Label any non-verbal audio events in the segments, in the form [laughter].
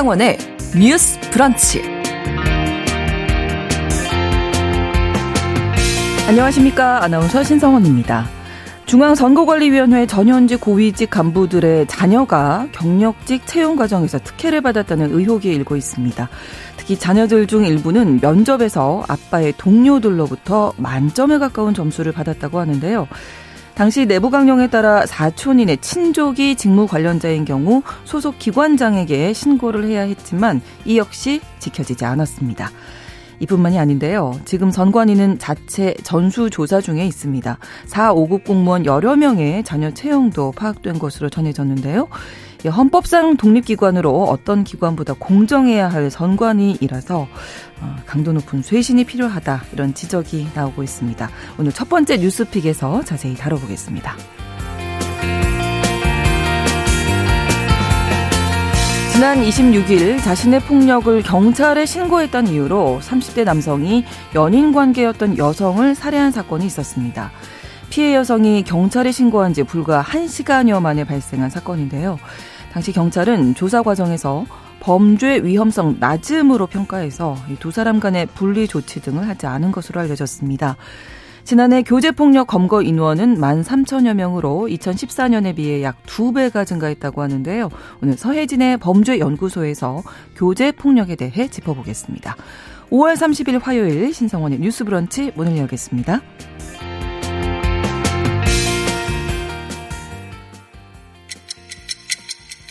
신성원의 뉴스 브런치. 안녕하십니까. 아나운서 신성원입니다. 중앙선거관리위원회 전현직 고위직 간부들의 자녀가 경력직 채용 과정에서 특혜를 받았다는 의혹이 일고 있습니다. 특히 자녀들 중 일부는 면접에서 아빠의 동료들로부터 만점에 가까운 점수를 받았다고 하는데요. 당시 내부 강령에 따라 사촌인의 친족이 직무 관련자인 경우 소속 기관장에게 신고를 해야 했지만 이 역시 지켜지지 않았습니다. 이뿐만이 아닌데요. 지금 선관위는 자체 전수조사 중에 있습니다. 4, 5급 공무원 여러 명의 자녀 채용도 파악된 것으로 전해졌는데요. 헌법상 독립기관으로 어떤 기관보다 공정해야 할 선관위이라서 어, 강도 높은 쇄신이 필요하다 이런 지적이 나오고 있습니다. 오늘 첫 번째 뉴스픽에서 자세히 다뤄보겠습니다. 지난 26일 자신의 폭력을 경찰에 신고했던 이유로 30대 남성이 연인 관계였던 여성을 살해한 사건이 있었습니다. 피해 여성이 경찰에 신고한 지 불과 1시간여 만에 발생한 사건인데요. 당시 경찰은 조사 과정에서 범죄 위험성 낮음으로 평가해서 두 사람 간의 분리 조치 등을 하지 않은 것으로 알려졌습니다. 지난해 교제폭력 검거 인원은 1만 3천여 명으로 2014년에 비해 약 2배가 증가했다고 하는데요. 오늘 서혜진의 범죄연구소에서 교제폭력에 대해 짚어보겠습니다. 5월 30일 화요일 신성원의 뉴스 브런치 문을 열겠습니다.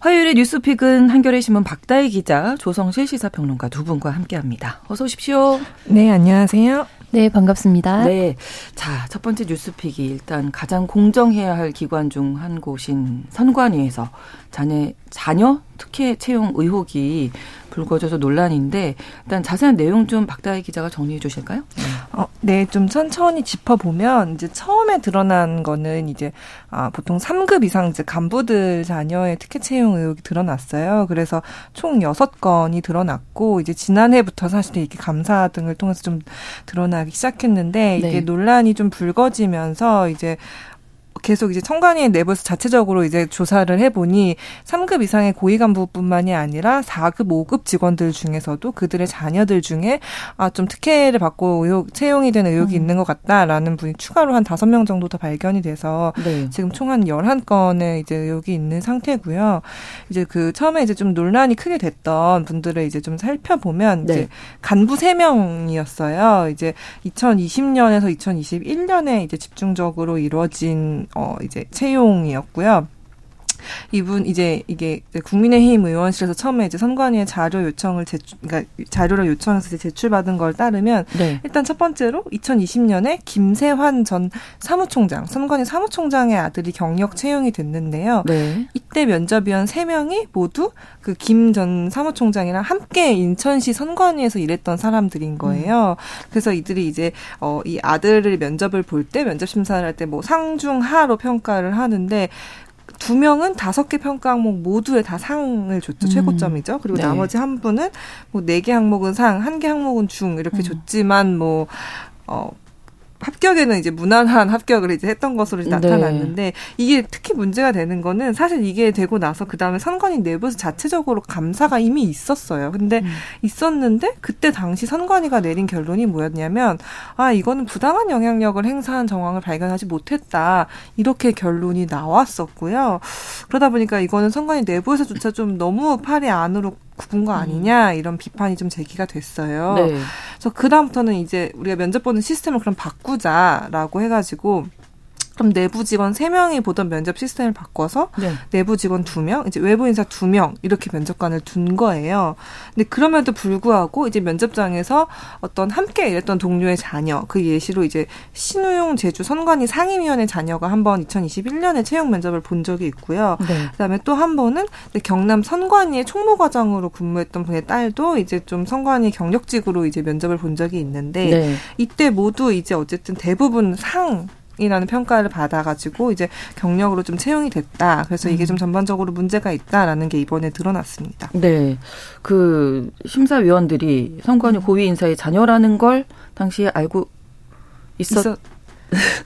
화요일의 뉴스 pick은 한겨레 신문 박다해 기자, 조성실 시사평론가 두 분과 함께합니다. 어서 오십시오. 네, 안녕하세요. 네, 반갑습니다. 네. 자, 첫 번째 뉴스픽이 일단 가장 공정해야 할 기관 중 한 곳인 선관위에서 자녀, 자녀 특혜 채용 의혹이 불거져서 논란인데 일단 자세한 내용 좀 박다희 기자가 정리해 주실까요? 어, 네, 좀 천천히 짚어보면 이제 처음에 드러난 거는 이제 아, 보통 3급 이상 이제 간부들 자녀의 특혜 채용 의혹이 드러났어요. 그래서 총 6건이 드러났고 이제 지난해부터 사실 이렇게 감사 등을 통해서 좀 드러나기 시작했는데 이게 네. 논란이 좀 불거지면서 이제 계속 이제 청관위 내부에서 자체적으로 이제 조사를 해보니 3급 이상의 고위 간부뿐만이 아니라 4급, 5급 직원들 중에서도 그들의 자녀들 중에 아 좀 특혜를 받고 의혹 채용이 된 의혹이 음. 있는 것 같다라는 분이 추가로 한 5명 정도 더 발견이 돼서 네. 지금 총 한 11건의 이제 의혹이 있는 상태고요. 이제 그 처음에 이제 좀 논란이 크게 됐던 분들을 이제 좀 살펴보면 네. 이제 간부 3명이었어요. 이제 2020년에서 2021년에 이제 집중적으로 이루어진 어 이제 채용이었고요. 이분 이제 이게 국민의힘 의원실에서 처음에 이제 선관위에 자료 요청을 제출, 그러니까 자료를 요청해서 제출받은 걸 따르면 네. 일단 첫 번째로 2020년에 김세환 전 사무총장, 선관위 사무총장의 아들이 경력 채용이 됐는데요. 네. 이때 면접위원 3명이 모두 그 김 전 사무총장이랑 함께 인천시 선관위에서 일했던 사람들인 거예요. 음. 그래서 이들이 이제 어 이 아들을 면접을 볼 때 면접 심사를 할 때 뭐 상중하로 평가를 하는데 두 명은 다섯 개 평가 항목 모두에 다 상을 줬죠. 음. 최고점이죠. 그리고 네. 나머지 한 분은 뭐 네 개 항목은 상, 한 개 항목은 중 이렇게 음. 줬지만 뭐 어, 합격에는 이제 무난한 합격을 이제 했던 것으로 이제 나타났는데 네. 이게 특히 문제가 되는 거는 사실 이게 되고 나서 그 다음에 선관위 내부에서 자체적으로 감사가 이미 있었어요. 근데 음. 있었는데 그때 당시 선관위가 내린 결론이 뭐였냐면 아 이거는 부당한 영향력을 행사한 정황을 발견하지 못했다 이렇게 결론이 나왔었고요. 그러다 보니까 이거는 선관위 내부에서조차 좀 너무 팔이 안으로 굽은 거 아니냐 이런 비판이 좀 제기가 됐어요. 네. 그래서 그 다음부터는 이제 우리가 면접 보는 시스템을 그럼 바꾸자라고 해가지고 그럼 내부 직원 3명이 보던 면접 시스템을 바꿔서 네. 내부 직원 2명, 이제 외부 인사 2명 이렇게 면접관을 둔 거예요. 근데 그럼에도 불구하고 이제 면접장에서 어떤 함께 일했던 동료의 자녀, 그 예시로 이제 신우용 제주 선관위 상임위원회 자녀가 한 번 2021년에 채용 면접을 본 적이 있고요. 네. 그다음에 또 한 번은 경남 선관위의 총무과장으로 근무했던 분의 딸도 이제 좀 선관위 경력직으로 이제 면접을 본 적이 있는데 네. 이때 모두 이제 어쨌든 대부분 상 이라는 평가를 받아가지고 이제 경력으로 좀 채용이 됐다. 그래서 이게 좀 음. 전반적으로 문제가 있다라는 게 이번에 드러났습니다. 네, 그 심사위원들이 선관위 고위 인사의 자녀라는 걸 당시에 알고 있었. 있었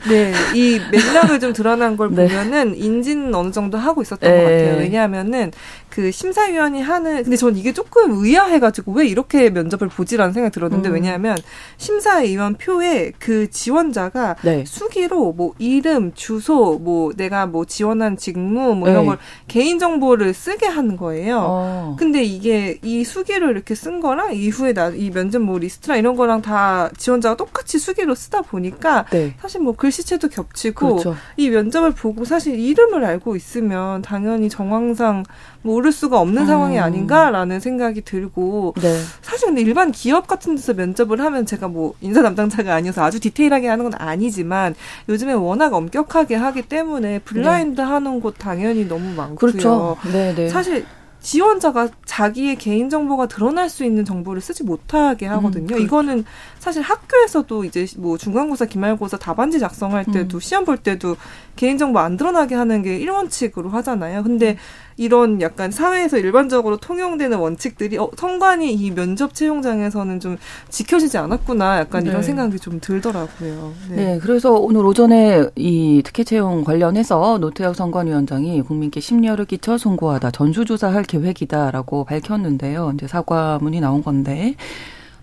네, 이 맥락을 좀 드러난 걸 [laughs] 네. 보면은 인지는 어느 정도 하고 있었던 네. 것 같아요. 왜냐하면은 그 심사위원이 하는 근데 전 이게 조금 의아해가지고 왜 이렇게 면접을 보지라는 생각이 들었는데 음. 왜냐하면 심사위원 표에 그 지원자가 네. 수기로 뭐 이름, 주소, 뭐 내가 뭐 지원한 직무 뭐 이런 네. 걸 개인 정보를 쓰게 하는 거예요. 어. 근데 이게 이 수기로 이렇게 쓴 거랑 이후에 나 이 면접 뭐 리스트나 이런 거랑 다 지원자가 똑같이 수기로 쓰다 보니까 네. 사실 뭐 글씨체도 겹치고 그렇죠. 이 면접을 보고 사실 이름을 알고 있으면 당연히 정황상 모를 수가 없는 음. 상황이 아닌가라는 생각이 들고 네. 사실 근데 일반 기업 같은 데서 면접을 하면 제가 뭐 인사 담당자가 아니어서 아주 디테일하게 하는 건 아니지만 요즘에 워낙 엄격하게 하기 때문에 블라인드 네. 하는 곳 당연히 너무 많고요. 그렇죠. 네, 네. 사실 지원자가 자기의 개인 정보가 드러날 수 있는 정보를 쓰지 못하게 하거든요. 음, 그 이거는 사실 학교에서도 이제 뭐 중간고사, 기말고사 답안지 작성할 때도 음. 시험 볼 때도 개인 정보 안 드러나게 하는 게 일원칙으로 하잖아요. 근데 음. 이런 약간 사회에서 일반적으로 통용되는 원칙들이 어, 성관이 이 면접 채용장에서는 좀 지켜지지 않았구나 약간 네. 이런 생각이 좀 들더라고요. 네. 네. 그래서 오늘 오전에 이 특혜 채용 관련해서 노태혁 선관위원장이 국민께 심려를 끼쳐 송고하다 전수조사할 계획이다라고 밝혔는데요. 이제 사과문이 나온 건데.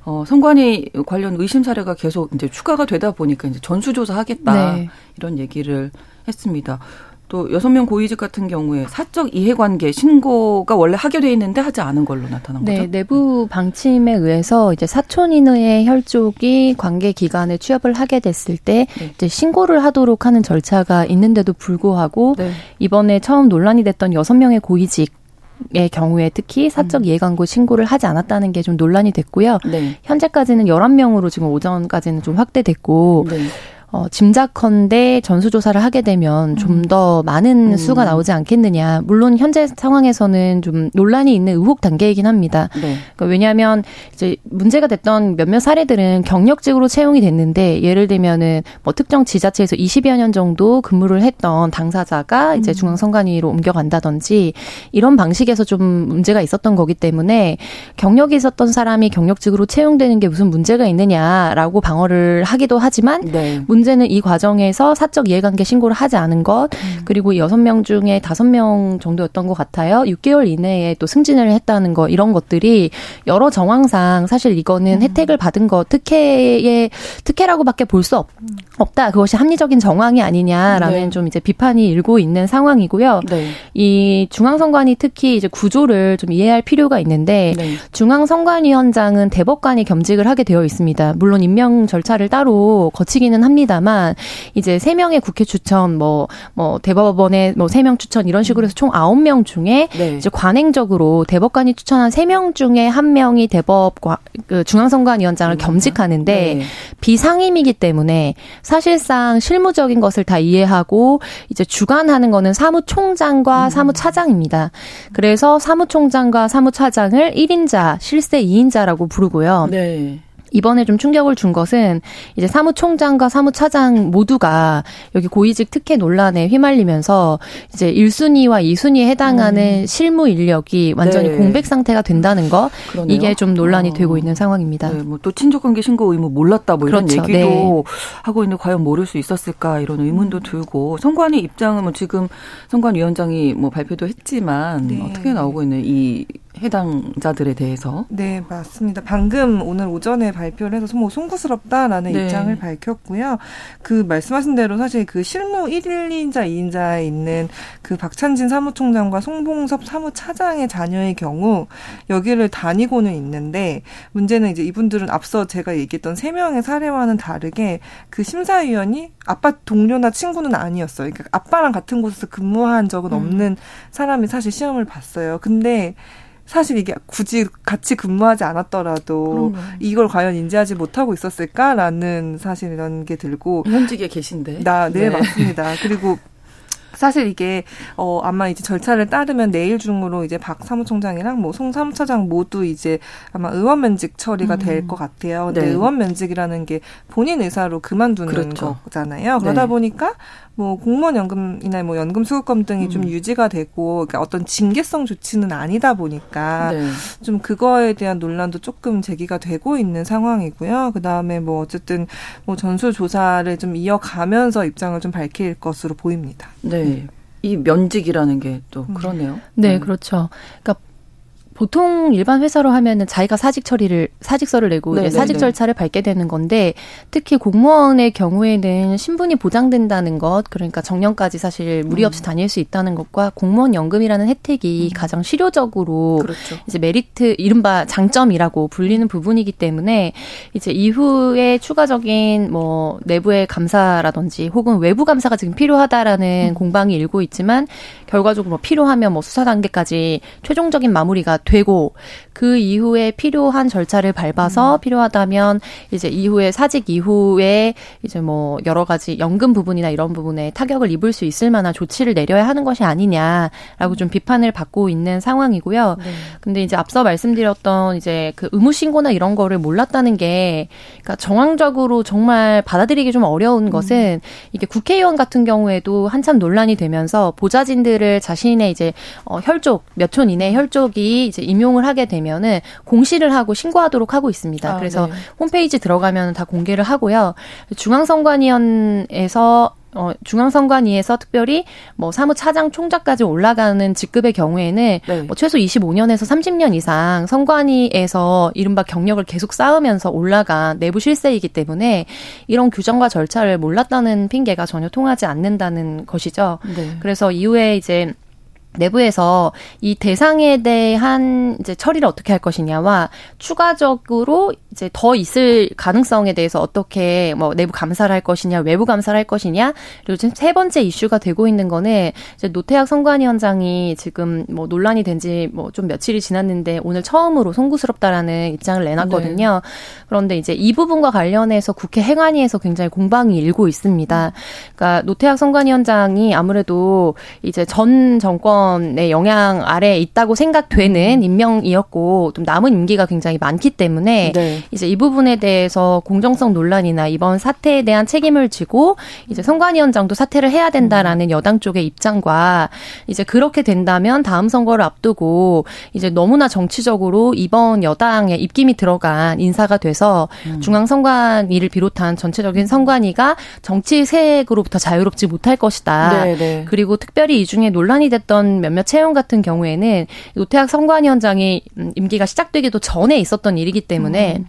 어, 선관위 관련 의심 사례가 계속 이제 추가가 되다 보니까 이제 전수조사 하겠다. 네. 이런 얘기를 했습니다. 또 여섯 명 고위직 같은 경우에 사적 이해관계 신고가 원래 하게 돼 있는데 하지 않은 걸로 나타난 네, 거죠. 내부 방침에 의해서 이제 사촌 인의 혈족이 관계 기관에 취업을 하게 됐을 때 네. 이제 신고를 하도록 하는 절차가 있는데도 불구하고 네. 이번에 처음 논란이 됐던 여섯 명의 고위직 의 경우에 특히 사적 음. 이해광고 신고를 하지 않았다는 게 좀 논란이 됐고요. 네. 현재까지는 11명으로 지금 오전까지는 좀 확대됐고 네. 어, 짐작컨대 전수조사를 하게 되면 좀더 음. 많은 음. 수가 나오지 않겠느냐. 물론 현재 상황에서는 좀 논란이 있는 의혹 단계이긴 합니다. 네. 그러니까 왜냐하면 이제 문제가 됐던 몇몇 사례들은 경력직으로 채용이 됐는데 예를 들면은 뭐 특정 지자체에서 20여 년 정도 근무를 했던 당사자가 이제 음. 중앙선관위로 옮겨간다든지 이런 방식에서 좀 문제가 있었던 거기 때문에 경력이 있었던 사람이 경력직으로 채용되는 게 무슨 문제가 있느냐라고 방어를 하기도 하지만 네. 문제는 이 과정에서 사적 이해관계 신고를 하지 않은 것 음. 그리고 여섯 명 중에 다섯 명 정도였던 것 같아요. 6개월 이내에 또 승진을 했다는 거 이런 것들이 여러 정황상 사실 이거는 음. 혜택을 받은 거 특혜의 특혜라고밖에 볼 수 없다. 그것이 합리적인 정황이 아니냐라는 네. 좀 이제 비판이 일고 있는 상황이고요. 네. 이 중앙선관위 특히 이제 구조를 좀 이해할 필요가 있는데 네. 중앙선관위원장은 대법관이 겸직을 하게 되어 있습니다. 물론 임명 절차를 따로 거치기는 합니다. 합니다만 이제 세 명의 국회 추천 뭐뭐 뭐 대법원의 뭐세 명 추천 이런 식으로 해서 총 아홉 명 중에 네. 이제 관행적으로 대법관이 추천한 세 명 중에 한 명이 대법 그 중앙선관위원장을 음. 겸직하는데 네. 비상임이기 때문에 사실상 실무적인 것을 다 이해하고 이제 주관하는 거는 사무총장과 음. 사무차장입니다. 그래서 사무총장과 사무차장을 1인자, 실세 2인자라고 부르고요. 네. 이번에 좀 충격을 준 것은 이제 사무총장과 사무차장 모두가 여기 고위직 특혜 논란에 휘말리면서 이제 1순위와 2순위에 해당하는 음. 실무 인력이 완전히 네. 공백 상태가 된다는 거 그러네요. 이게 좀 논란이 어. 되고 있는 상황입니다. 네, 뭐또 친족관계 신고 의무 몰랐다 뭐 이런 그렇죠. 얘기도 네. 하고 있는데 과연 모를 수 있었을까 이런 의문도 음. 들고 선관위 입장은 뭐 지금 선관위원장이 뭐 발표도 했지만 네. 어떻게 나오고 있는 이 해당자들에 대해서 네 맞습니다. 방금 오늘 오전에 발표를 해서 뭐 송구스럽다라는 네. 입장을 밝혔고요. 그 말씀하신 대로 사실 그 실무 1인자, 2인자에 있는 그 박찬진 사무총장과 송봉섭 사무차장의 자녀의 경우 여기를 다니고는 있는데 문제는 이제 이분들은 앞서 제가 얘기했던 세 명의 사례와는 다르게 그 심사위원이 아빠 동료나 친구는 아니었어요. 그러니까 아빠랑 같은 곳에서 근무한 적은 음. 없는 음. 사람이 사실 시험을 봤어요. 근데 사실 이게 굳이 같이 근무하지 않았더라도 그럼요. 이걸 과연 인지하지 못하고 있었을까라는 사실 이런 게 들고 현직에 계신데. 나, 네, 네. 맞습니다. 그리고 사실 이게 어 아마 이제 절차를 따르면 내일 중으로 이제 박 사무총장이랑 뭐 송 사무처장 모두 이제 아마 의원 면직 처리가 음. 될것 같아요. 근데 네. 의원 면직이라는 게 본인 의사로 그만두는 그렇죠. 거잖아요. 그러다 네. 보니까 뭐 공무원 연금이나 뭐 연금 수급금 등이 음. 좀 유지가 되고 그러니까 어떤 징계성 조치는 아니다 보니까 네. 좀 그거에 대한 논란도 조금 제기가 되고 있는 상황이고요. 그 다음에 뭐 어쨌든 뭐 전수 조사를 좀 이어가면서 입장을 좀 밝힐 것으로 보입니다. 네. 이 면직이라는 게또 음. 그러네요. 네, 네, 그렇죠. 그러니까 보통 일반 회사로 하면은 자기가 사직 처리를 사직서를 내고 네, 네 사직 네. 절차를 밟게 되는 건데 특히 공무원의 경우에는 신분이 보장된다는 것 그러니까 정년까지 사실 무리 없이 음. 다닐 수 있다는 것과 공무원 연금이라는 혜택이 음. 가장 실효적으로 그렇죠. 이제 메리트 이른바 장점이라고 불리는 부분이기 때문에 이제 이후에 추가적인 뭐 내부의 감사라든지 혹은 외부 감사가 지금 필요하다라는 음. 공방이 일고 있지만 결과적으로 뭐 필요하면 뭐 수사 단계까지 최종적인 마무리가 되고 그 이후에 필요한 절차를 밟아서 음. 필요하다면 이제 이후에 사직 이후에 이제 뭐 여러 가지 연금 부분이나 이런 부분에 타격을 입을 수 있을 만한 조치를 내려야 하는 것이 아니냐라고 좀 비판을 받고 있는 상황이고요. 네. 근데 이제 앞서 말씀드렸던 이제 그 의무 신고나 이런 거를 몰랐다는 게 그러니까 정황적으로 정말 받아들이기 좀 어려운 음. 것은 이게 국회의원 같은 경우에도 한참 논란이 되면서 보좌진들을 자신의 이제 어 혈족 몇 촌 이내 혈족이 이제 임용을 하게 되면은 공시를 하고 신고하도록 하고 있습니다. 아, 그래서 네. 홈페이지 들어가면 다 공개를 하고요. 중앙선관위원회에서 어, 중앙선관위에서 특별히 뭐 사무차장 총장까지 올라가는 직급의 경우에는 네. 뭐 최소 25년에서 30년 이상 선관위에서 이른바 경력을 계속 쌓으면서 올라간 내부 실세이기 때문에 이런 규정과 절차를 몰랐다는 핑계가 전혀 통하지 않는다는 것이죠. 네. 그래서 이후에 이제 내부에서 이 대상에 대한 이제 처리를 어떻게 할 것이냐와 추가적으로 이제 더 있을 가능성에 대해서 어떻게 뭐 내부 감사를 할 것이냐, 외부 감사를 할 것이냐, 그리고 지금 세 번째 이슈가 되고 있는 거는 이제 노태학 선관위원장이 지금 뭐 논란이 된 지 뭐 좀 며칠이 지났는데 오늘 처음으로 송구스럽다라는 입장을 내놨거든요. 네. 그런데 이제 이 부분과 관련해서 국회 행안위에서 굉장히 공방이 일고 있습니다. 그러니까 노태학 선관위원장이 아무래도 이제 전 정권 의 영향 아래에 있다고 생각되는 임명이었고 좀 남은 임기가 굉장히 많기 때문에 네. 이제 이 부분에 대해서 공정성 논란이나 이번 사태에 대한 책임을 지고 이제 선관위원장도 사퇴를 해야 된다라는 음. 여당 쪽의 입장과 이제 그렇게 된다면 다음 선거를 앞두고 이제 너무나 정치적으로 이번 여당에 입김이 들어간 인사가 돼서 음. 중앙 선관위를 비롯한 전체적인 선관위가 정치색으로부터 자유롭지 못할 것이다. 네네. 네. 그리고 특별히 이 중에 논란이 됐던 몇몇 채용 같은 경우에는 노태학 선관위원장이 임기가 시작되기도 전에 있었던 일이기 때문에 음.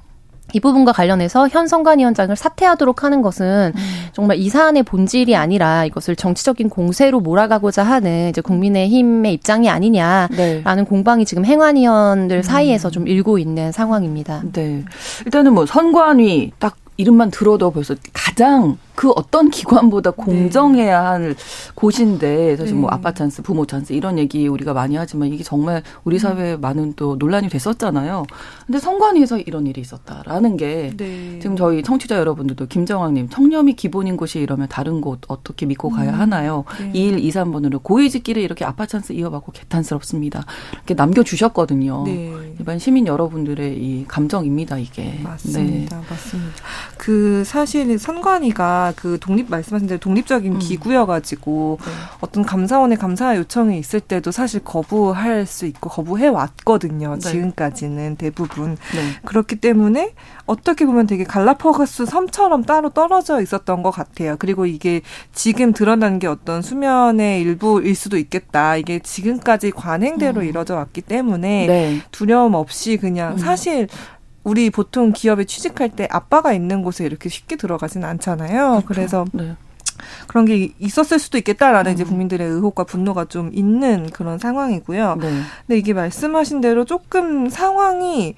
이 부분과 관련해서 현 선관위원장을 사퇴하도록 하는 것은 음. 정말 이 사안의 본질이 아니라 이것을 정치적인 공세로 몰아가고자 하는 이제 국민의힘의 입장이 아니냐라는 네. 공방이 지금 행안위원들 음. 사이에서 좀 일고 있는 상황입니다. 네. 일단은 뭐 선관위 딱 이름만 들어도 벌써 가장 그 어떤 기관보다 네. 공정해야 할 곳인데 사실 뭐 네. 아빠 찬스, 부모 찬스 이런 얘기 우리가 많이 하지만 이게 정말 우리 음. 사회에 많은 또 논란이 됐었잖아요. 근데 선관위에서 이런 일이 있었다라는 게 네. 지금 저희 청취자 여러분들도 김정황님 청렴이 기본인 곳이 이러면 다른 곳 어떻게 믿고 가야 음. 하나요? 네. 21, 2, 3번으로 고위직끼리 이렇게 아빠 찬스 이어받고 개탄스럽습니다. 이렇게 남겨주셨거든요. 네. 일반 시민 여러분들의 이 감정입니다 이게. 맞습니다. 네. 맞습니다. 그 사실 선관위가 그 독립 말씀하신 대로 독립적인 음. 기구여가지고 네. 어떤 감사원의 감사 요청이 있을 때도 사실 거부할 수 있고 거부해 왔거든요. 네. 지금까지는 대부분 네. 그렇기 때문에 어떻게 보면 되게 갈라파고스 섬처럼 따로 떨어져 있었던 것 같아요. 그리고 이게 지금 드러난 게 어떤 수면의 일부일 수도 있겠다. 이게 지금까지 관행대로 음. 이뤄져 왔기 때문에 네. 두려움 없이 그냥 음. 사실 우리 보통 기업에 취직할 때 아빠가 있는 곳에 이렇게 쉽게 들어가지는 않잖아요. 그렇죠. 그래서 네. 그런 게 있었을 수도 있겠다라는 음. 이제 국민들의 의혹과 분노가 좀 있는 그런 상황이고요. 네. 근데 이게 말씀하신 대로 조금 상황이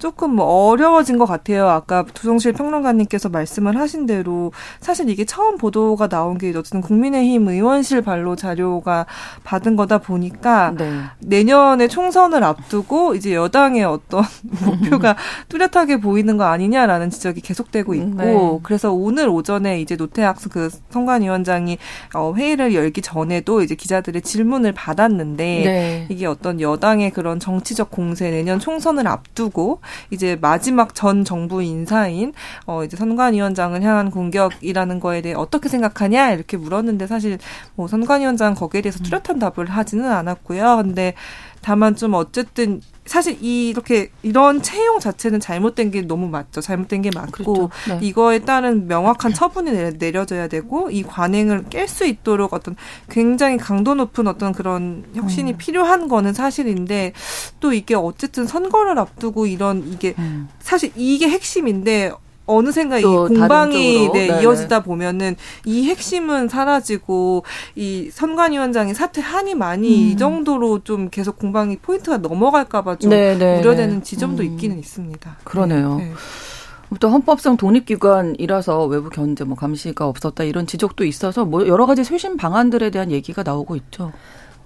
조금 뭐 어려워진 것 같아요. 아까 두성실 평론가님께서 말씀을 하신 대로 사실 이게 처음 보도가 나온 게 어쨌든 국민의힘 의원실 발로 자료가 받은 거다 보니까 네. 내년에 총선을 앞두고 이제 여당의 어떤 [laughs] 목표가 뚜렷하게 보이는 거 아니냐라는 지적이 계속되고 있고 네. 그래서 오늘 오전에 이제 노태학 그 선관위원장이 어 회의를 열기 전에도 이제 기자들의 질문을 받았는데 네. 이게 어떤 여당의 그런 정치적 공세 내년 총선을 앞두고 이제 마지막 전 정부 인사인 어 이제 선관위원장을 향한 공격이라는 거에 대해 어떻게 생각하냐 이렇게 물었는데 사실 뭐 선관위원장 거기에 대해서 뚜렷한 답을 하지는 않았고요. 근데 다만 좀 어쨌든 사실 이렇게 이런 채용 자체는 잘못된 게 너무 맞죠. 잘못된 게 맞고 그렇죠. 네. 이거에 따른 명확한 처분이 내려 져야 되고 이 관행을 깰 수 있도록 어떤 굉장히 강도 높은 어떤 그런 혁신이 음. 필요한 거는 사실인데 또 이게 어쨌든 선거를 앞두고 이런 이게 음. 사실 이게 핵심인데 어느샌가 이 공방이 네, 이어지다 보면은 이 핵심은 사라지고 이 선관위원장이 사퇴 한이 많이 음. 이 정도로 좀 계속 공방이 포인트가 넘어갈까봐 좀 네네. 네, 우려되는 네. 지점도 음. 있기는 있습니다. 그러네요. 네. 또 헌법상 독립기관이라서 외부 견제, 뭐 감시가 없었다 이런 지적도 있어서 뭐 여러 가지 쇄신 방안들에 대한 얘기가 나오고 있죠.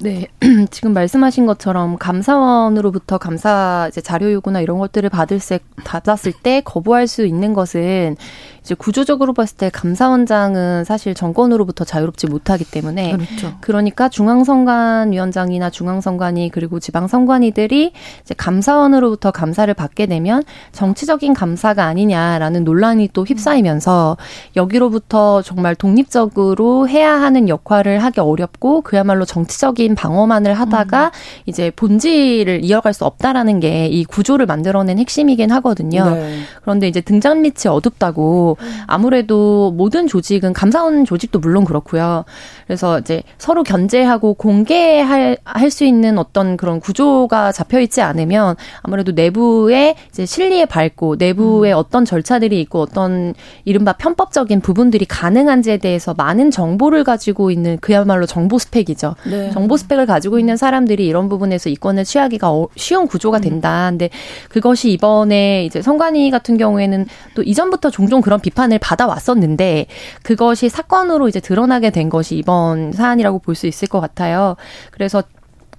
네. [clears throat] 지금 말씀하신 것처럼 감사원으로부터 감사 이제 자료 요구나 이런 것들을 받을 때, 받았을 때 거부할 수 있는 것은 이제 구조적으로 봤을 때 감사원장은 사실 정권으로부터 자유롭지 못하기 때문에 그렇죠. 그러니까 중앙선관위원장이나 중앙선관위 그리고 지방선관위들이 이제 감사원으로부터 감사를 받게 되면 정치적인 감사가 아니냐라는 논란이 또 휩싸이면서 여기로부터 정말 독립적으로 해야 하는 역할을 하기 어렵고 그야말로 정치적인 방어만을 하다가 음. 이제 본질을 이어갈 수 없다라는 게 이 구조를 만들어낸 핵심이긴 하거든요. 네. 그런데 이제 등장 밑이 어둡다고 아무래도 모든 조직은 감사원 조직도 물론 그렇고요. 그래서 이제 서로 견제하고 공개할 할 수 있는 어떤 그런 구조가 잡혀 있지 않으면 아무래도 내부에 이제 실리에 밝고 내부에 음. 어떤 절차들이 있고 어떤 이른바 편법적인 부분들이 가능한지에 대해서 많은 정보를 가지고 있는 그야말로 정보 스펙이죠. 네. 정보 스펙을 가지고 있는 사람들이 이런 부분에서 이권을 취하기가 어, 쉬운 구조가 음. 된다. 근데 그것이 이번에 이제 성관위 같은 경우에는 또 이전부터 종종 그런 비판을 받아왔었는데 그것이 사건으로 이제 드러나게 된 것이 이번 사안이라고 볼 수 있을 것 같아요. 그래서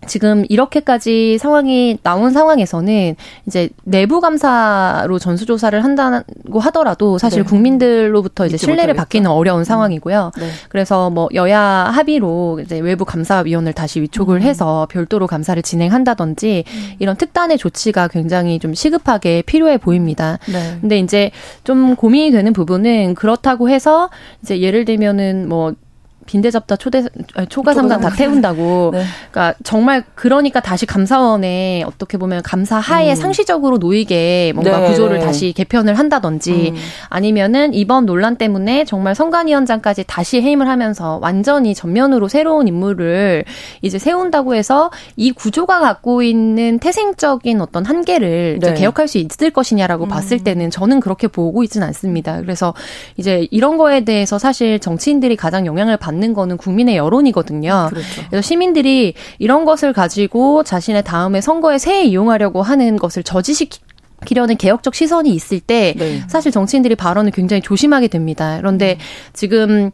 지금 이렇게까지 상황이 나온 상황에서는 이제 내부 감사로 전수조사를 한다고 하더라도 사실 네. 국민들로부터 이제 신뢰를 못하겠죠. 받기는 어려운 음. 상황이고요. 네. 그래서 뭐 여야 합의로 이제 외부 감사위원을 다시 위촉을 음. 해서 별도로 감사를 진행한다든지 음. 이런 특단의 조치가 굉장히 좀 시급하게 필요해 보입니다. 네. 근데 이제 좀 고민이 되는 부분은 그렇다고 해서 이제 예를 들면은 뭐 빈대 잡다 초대 초과 상당 다 태운다고. [laughs] 네. 그러니까 정말 그러니까 다시 감사원에 어떻게 보면 감사하에 음. 상시적으로 놓이게 뭔가 네. 구조를 다시 개편을 한다든지 음. 아니면은 이번 논란 때문에 정말 선관위원장까지 다시 해임을 하면서 완전히 전면으로 새로운 인물을 이제 세운다고 해서 이 구조가 갖고 있는 태생적인 어떤 한계를 네. 개혁할 수 있을 것이냐라고 음. 봤을 때는 저는 그렇게 보고 있지는 않습니다. 그래서 이제 이런 거에 대해서 사실 정치인들이 가장 영향을 받는 받는 거는 국민의 여론이거든요. 그렇죠. 그래서 시민들이 이런 것을 가지고 자신의 다음에 선거에 새 이용하려고 하는 것을 저지시키 기려는 개혁적 시선이 있을 때 네. 사실 정치인들이 발언을 굉장히 조심하게 됩니다. 그런데 음. 지금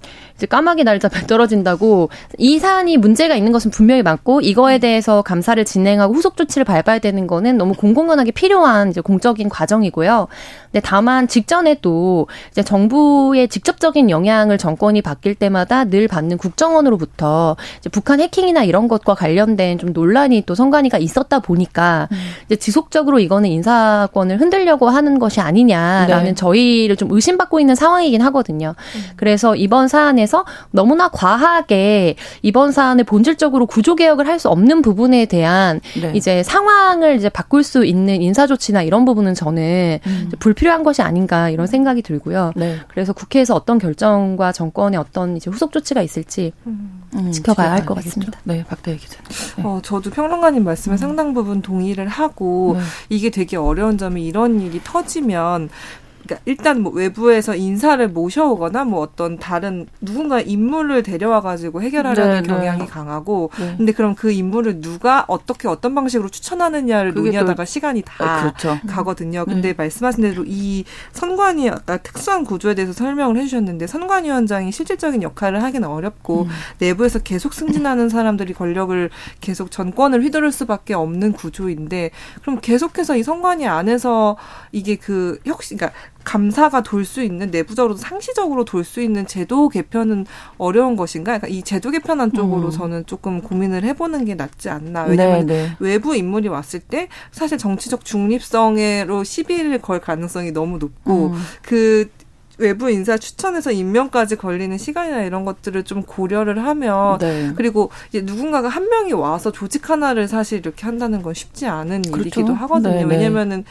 까마귀 날짜 배 [laughs] 떨어진다고 이 사안이 문제가 있는 것은 분명히 맞고 이거에 대해서 감사를 진행하고 후속 조치를 밟아야 되는 거는 너무 공공연하게 필요한 이제 공적인 과정이고요. 근데 다만 직전에 또 이제 정부의 직접적인 영향을 정권이 바뀔 때마다 늘 받는 국정원으로부터 북한 해킹이나 이런 것과 관련된 좀 논란이 또 선관위가 있었다 보니까 음. 이제 지속적으로 이거는 인사권 을 흔들려고 하는 것이 아니냐라는 네. 저희를 좀 의심받고 있는 상황이긴 하거든요. 음. 그래서 이번 사안에서 너무나 과하게 이번 사안을 본질적으로 구조 개혁을 할 수 없는 부분에 대한 네. 이제 상황을 이제 바꿀 수 있는 인사 조치나 이런 부분은 저는 음. 불필요한 것이 아닌가 이런 생각이 들고요. 네. 그래서 국회에서 어떤 결정과 정권의 어떤 이제 후속 조치가 있을지 음. 음, 지켜봐야 할 것 같습니다. 네, 박대희 기자님. 네. 어, 저도 평론가님 말씀에 음. 상당 부분 동의를 하고 네. 이게 되게 어려운 점이 이런 일이 터지면 그러니까 일단 뭐 외부에서 인사를 모셔오거나 뭐 어떤 다른 누군가 인물을 데려와 가지고 해결하려는 네, 네. 경향이 네. 강하고 네. 근데 그럼 그 인물을 누가 어떻게 어떤 방식으로 추천하느냐를 논의하다가 시간이 다 아, 그렇죠. 가거든요. 근데 네. 말씀하신 대로 이 선관위 아까 특수한 구조에 대해서 설명을 해주셨는데 선관위원장이 실질적인 역할을 하기는 어렵고 음. 내부에서 계속 승진하는 사람들이 권력을 계속 전권을 휘두를 수밖에 없는 구조인데 그럼 계속해서 이 선관위 안에서 이게 그 혁신 그러니까 감사가 돌 수 있는 내부적으로도 상시적으로 돌 수 있는 제도 개편은 어려운 것인가? 그러니까 이 제도 개편안 쪽으로 음. 저는 조금 고민을 해보는 게 낫지 않나. 왜냐하면 네, 네. 외부 인물이 왔을 때 사실 정치적 중립성으로 시비를 걸 가능성이 너무 높고 음. 그 외부 인사 추천해서 임명까지 걸리는 시간이나 이런 것들을 좀 고려를 하면 네. 그리고 이제 누군가가 한 명이 와서 조직 하나를 사실 이렇게 한다는 건 쉽지 않은 그렇죠? 일이기도 하거든요. 네, 네. 왜냐면은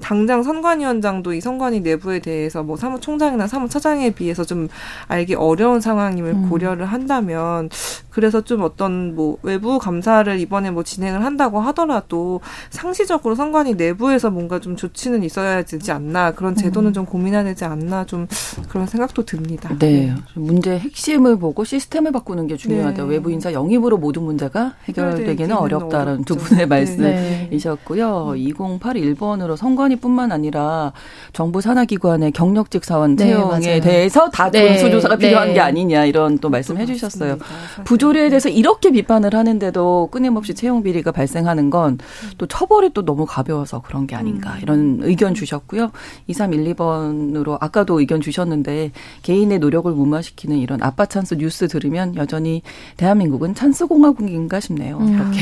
당장 선관위원장도 이 선관위 내부에 대해서 뭐 사무총장이나 사무처장에 비해서 좀 알기 어려운 상황임을 음. 고려를 한다면 그래서 좀 어떤 뭐 외부 감사를 이번에 뭐 진행을 한다고 하더라도 상시적으로 선관위 내부에서 뭔가 좀 조치는 있어야 되지 않나 그런 제도는 음. 좀 고민해야 되지 않나 좀 그런 생각도 듭니다. 네. 네. 문제 핵심을 보고 시스템을 바꾸는 게 중요하다. 네. 외부 인사 영입으로 모든 문제가 해결되기는 어렵다는 두 분의 네. 말씀이셨고요. 네. 2081번으로 선관 선관위뿐만 아니라 정부 산하 기관의 경력직 사원 네, 채용에 맞아요. 대해서 다 네. 수조사가 필요한 네. 게 아니냐 이런 또 말씀해 주셨어요. 부조 리에 대해서 이렇게 비판을 하는데도 끊임없이 채용 비리가 발생하는 건 또 처벌이 또 너무 가벼워서 그런 게 아닌가 음. 이런 의견 주셨고요. 2312번으로 아까도 의견 주셨는데 개인의 노력을 무마시키는 이런 아빠 찬스 뉴스 들으면 여전히 대한민국은 찬스 공화국인가 싶네요. 음. 이렇게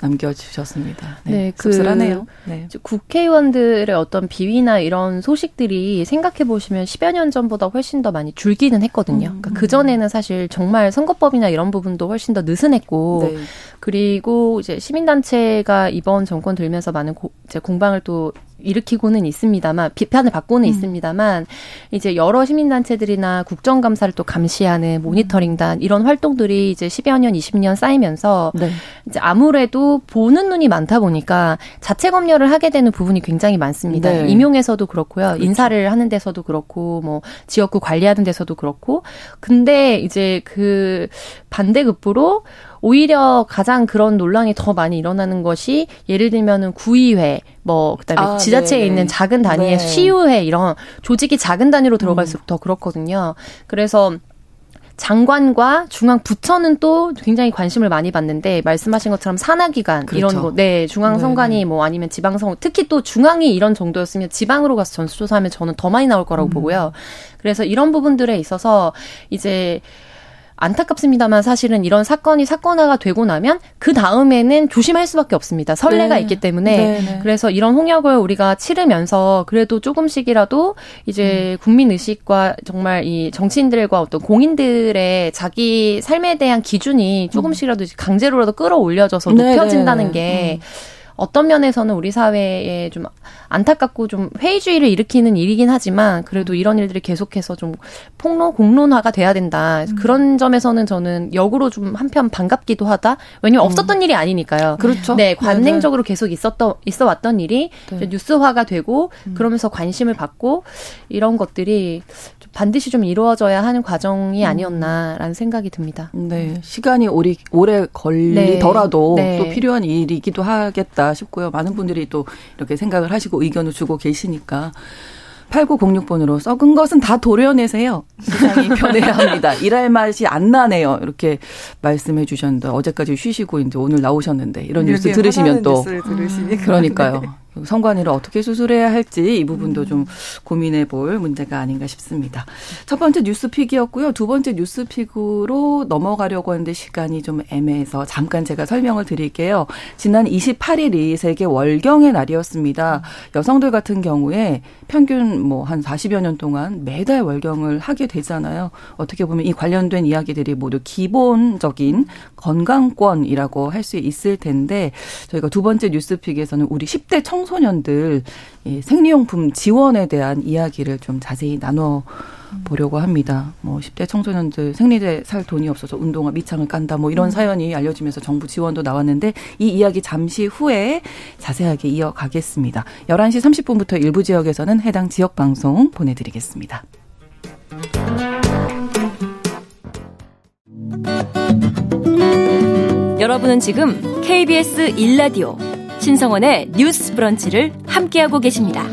남겨주셨습니다. 네, 네 그 씁쓸하네요. 네. 국회의원들 의 어떤 비위나 이런 소식들이 생각해 보시면 10여 년 전보다 훨씬 더 많이 줄기는 했거든요. 음. 그러니까 그 전에는 사실 정말 선거법이나 이런 부분 도 훨씬 더 느슨했고 네. 그리고 이제 시민단체가 이번 정권 들면서 많은 고, 이제 공방을 또 일으키고는 있습니다만 비판을 받고는 음. 있습니다만 이제 여러 시민단체들이나 국정감사를 또 감시하는 모니터링단 이런 활동들이 이제 10여 년, 20년 쌓이면서 네. 이제 아무래도 보는 눈이 많다 보니까 자체 검열을 하게 되는 부분이 굉장히 많습니다. 네. 임용에서도 그렇고요. 그렇죠. 인사를 하는 데서도 그렇고 뭐 지역구 관리하는 데서도 그렇고 근데 이제 그 반대급부로 오히려 가장 그런 논란이 더 많이 일어나는 것이 예를 들면은 구의회 뭐 그다음에 아, 지자체에 네네. 있는 작은 단위의 네. 시의회 이런 조직이 작은 단위로 들어갈수록 음. 더 그렇거든요. 그래서 장관과 중앙 부처는 또 굉장히 관심을 많이 받는데 말씀하신 것처럼 산하기관 그렇죠. 이런 거, 네 중앙 선관위 뭐 아니면 지방성 특히 또 중앙이 이런 정도였으면 지방으로 가서 전수조사하면 저는 더 많이 나올 거라고 음. 보고요. 그래서 이런 부분들에 있어서 이제 안타깝습니다만 사실은 이런 사건이 사건화가 되고 나면 그 다음에는 조심할 수밖에 없습니다. 선례가 네. 있기 때문에 네, 네. 그래서 이런 홍역을 우리가 치르면서 그래도 조금씩이라도 이제 음. 국민 의식과 정말 이 정치인들과 어떤 공인들의 자기 삶에 대한 기준이 조금씩이라도 강제로라도 끌어올려져서 네, 높여진다는 네. 게 음. 어떤 면에서는 우리 사회에 좀 안타깝고 좀 회의주의를 일으키는 일이긴 하지만 그래도 이런 일들이 계속해서 좀 폭로 공론화가 돼야 된다. 음. 그런 점에서는 저는 역으로 좀 한편 반갑기도 하다. 왜냐면 음. 없었던 일이 아니니까요. 그렇죠. 네, 관행적으로 네, 네. 계속 있었던 있어 왔던 일이 네. 뉴스화가 되고 음. 그러면서 관심을 받고 이런 것들이 반드시 좀 이루어져야 하는 과정이 음. 아니었나라는 생각이 듭니다. 네, 시간이 오래 오래 걸리더라도 네. 네. 또 필요한 일이기도 하겠다 싶고요. 많은 분들이 또 이렇게 생각을 하시고 의견을 주고 계시니까. 8906번으로 썩은 것은 다 도려내세요. 세상이 [laughs] 변해야 합니다. 일할 맛이 안 나네요. 이렇게 말씀해 주셨는데 어제까지 쉬시고 이제 오늘 나오셨는데 이런 뉴스 들으시면 또 그러니까요. 네. 성관이를 어떻게 수술해야 할지 이 부분도 음. 좀 고민해 볼 문제가 아닌가 싶습니다. 첫 번째 뉴스픽이었고요. 두 번째 뉴스픽으로 넘어가려고 하는데 시간이 좀 애매해서 잠깐 제가 설명을 드릴게요. 지난 28일이 세계 월경의 날이었습니다. 여성들 같은 경우에 평균 뭐 한 40여 년 동안 매달 월경을 하게 되잖아요. 어떻게 보면 이 관련된 이야기들이 모두 기본적인 건강권이라고 할 수 있을 텐데 저희가 두 번째 뉴스픽에서는 우리 10대 청 청소년들 생리용품 지원에 대한 이야기를 좀 자세히 나눠 보려고 합니다. 뭐 10대 청소년들 생리대 살 돈이 없어서 운동화 밑창을 깐다 뭐 이런 음. 사연이 알려지면서 정부 지원도 나왔는데 이 이야기 잠시 후에 자세하게 이어가겠습니다. 11시 30분부터 일부 지역에서는 해당 지역 방송 보내드리겠습니다. 여러분은 지금 KBS 1라디오 신성원의 뉴스 브런치를 함께하고 계십니다.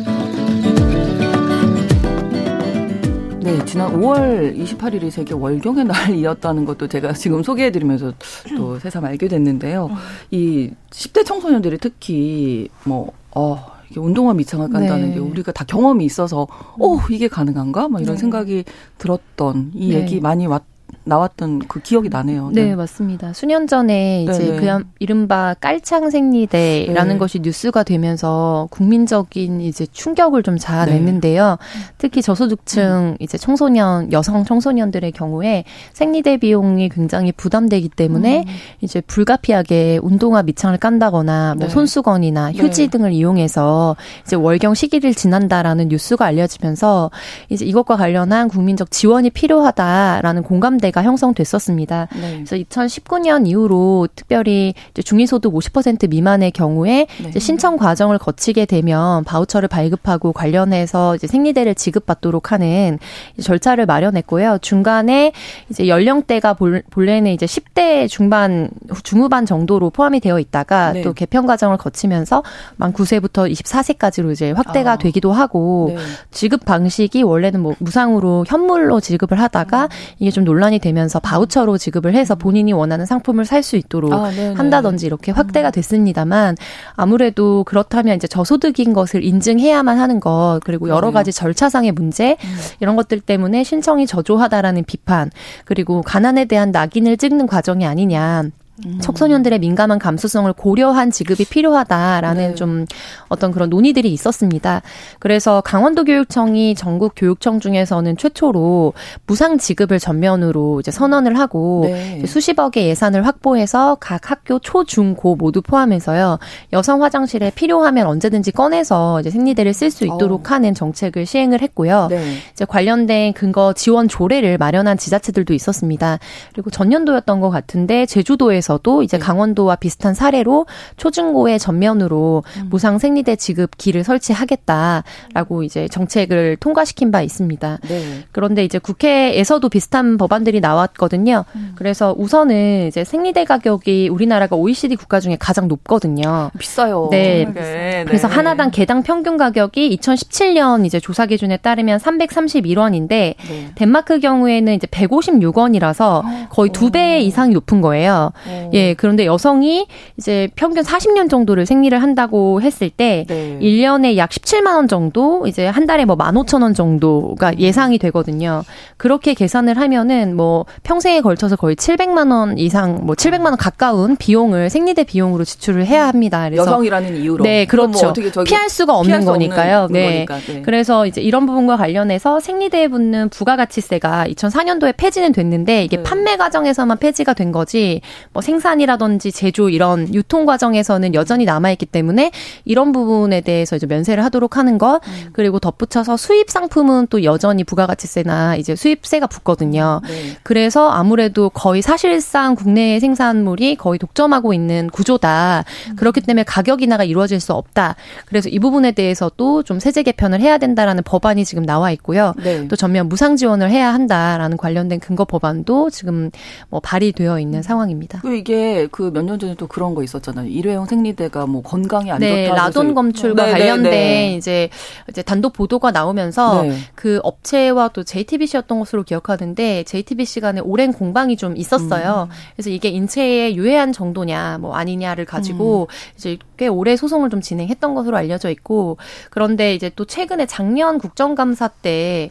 네, 지난 5월 28일이 세계 월경의 날이었다는 것도 제가 지금 소개해드리면서 또 새삼 알게 됐는데요. 이 10대 청소년들이 특히 뭐, 어, 이게 운동화 밑창을 깐다는 네. 게 우리가 다 경험이 있어서, 어, 이게 가능한가? 막 이런 네. 생각이 들었던 이 네. 얘기 많이 왔, 나왔던 그 기억이 나네요. 네, 네 맞습니다. 수년 전에 이제 네네. 그 이른바 깔창 생리대라는 네. 것이 뉴스가 되면서 국민적인 이제 충격을 좀 자아냈는데요. 네. 특히 저소득층 음. 이제 청소년 여성 청소년들의 경우에 생리대 비용이 굉장히 부담되기 때문에 음. 이제 불가피하게 운동화 밑창을 깐다거나 뭐 네. 손수건이나 네. 휴지 등을 이용해서 이제 월경 시기를 지난다라는 뉴스가 알려지면서 이제 이것과 관련한 국민적 지원이 필요하다라는 공감대 가 형성됐었습니다. 네. 그래서 2019년 이후로 특별히 중위소득 50% 미만의 경우에 네. 신청 과정을 거치게 되면 바우처를 발급하고 관련해서 이제 생리대를 지급받도록 하는 절차를 마련했고요. 중간에 이제 연령대가 본래는 이제 10대 중반 중후반 정도로 포함이 되어 있다가 네. 또 개편 과정을 거치면서 만 9세부터 24세까지로 이제 확대가 아. 되기도 하고 네. 지급 방식이 원래는 뭐 무상으로 현물로 지급을 하다가 음. 이게 좀 논란이 되면서 바우처로 지급을 해서 본인이 원하는 상품을 살 수 있도록 아, 한다든지 이렇게 확대가 음. 됐습니다만 아무래도 그렇다면 이제 저소득인 것을 인증해야만 하는 것 그리고 여러 가지 절차상의 문제 음. 이런 것들 때문에 신청이 저조하다라는 비판 그리고 가난에 대한 낙인을 찍는 과정이 아니냐 음. 청소년들의 민감한 감수성을 고려한 지급이 필요하다라는 네. 좀 어떤 그런 논의들이 있었습니다. 그래서 강원도 교육청이 전국 교육청 중에서는 최초로 무상 지급을 전면으로 이제 선언을 하고 네. 수십억의 예산을 확보해서 각 학교 초, 중, 고 모두 포함해서요. 여성 화장실에 필요하면 언제든지 꺼내서 이제 생리대를 쓸 수 있도록 오. 하는 정책을 시행을 했고요. 네. 이제 관련된 근거 지원 조례를 마련한 지자체들도 있었습니다. 그리고 전년도였던 것 같은데 제주도에서 에서도 이제 네. 강원도와 비슷한 사례로 초중고의 전면으로 음. 무상 생리대 지급 기를 설치하겠다라고 이제 정책을 통과시킨 바 있습니다. 네. 그런데 이제 국회에서도 비슷한 법안들이 나왔거든요. 음. 그래서 우선은 이제 생리대 가격이 우리나라가 OECD 국가 중에 가장 높거든요. 비싸요. 네. 네. 그래서 하나당 개당 평균 가격이 2017년 이제 조사 기준에 따르면 331원인데 네. 덴마크 경우에는 이제 156원이라서 거의 두 배 이상이 높은 거예요. 예, 그런데 여성이 이제 평균 40년 정도를 생리를 한다고 했을 때 네. 1년에 약 17만 원 정도 이제 한 달에 뭐 15,000원 정도가 음. 예상이 되거든요. 그렇게 계산을 하면은 뭐 평생에 걸쳐서 거의 700만 원 이상 뭐 700만 원 가까운 비용을 생리대 비용으로 지출을 해야 합니다. 그래서 여성이라는 이유로 네, 뭐 그렇죠. 뭐 피할 수가 없는 피할 거니까요. 없는 네. 네. 그래서 이제 이런 부분과 관련해서 생리대에 붙는 부가가치세가 2004년도에 폐지는 됐는데 이게 네. 판매 과정에서만 폐지가 된 거지 뭐 생산이라든지 제조 이런 유통 과정에서는 여전히 남아 있기 때문에 이런 부분에 대해서 이제 면세를 하도록 하는 것 음. 그리고 덧붙여서 수입 상품은 또 여전히 부가가치세나 이제 수입세가 붙거든요. 네. 그래서 아무래도 거의 사실상 국내 생산물이 거의 독점하고 있는 구조다. 음. 그렇기 때문에 가격 인하가 이루어질 수 없다. 그래서 이 부분에 대해서도 좀 세제 개편을 해야 된다라는 법안이 지금 나와 있고요. 네. 또 전면 무상 지원을 해야 한다라는 관련된 근거 법안도 지금 뭐 발의되어 있는 상황입니다. 그 이게 그 몇 년 전에 또 그런 거 있었잖아요. 일회용 생리대가 뭐 건강에 안 네, 좋다. 라돈 검출과 네, 네, 관련된 네, 이제 이제 단독 보도가 나오면서 네. 그 업체와 또 JTBC였던 것으로 기억하는데 JTBC 간에 오랜 공방이 좀 있었어요. 음. 그래서 이게 인체에 유해한 정도냐 뭐 아니냐를 가지고 음. 이제 꽤 오래 소송을 좀 진행했던 것으로 알려져 있고 그런데 이제 또 최근에 작년 국정감사 때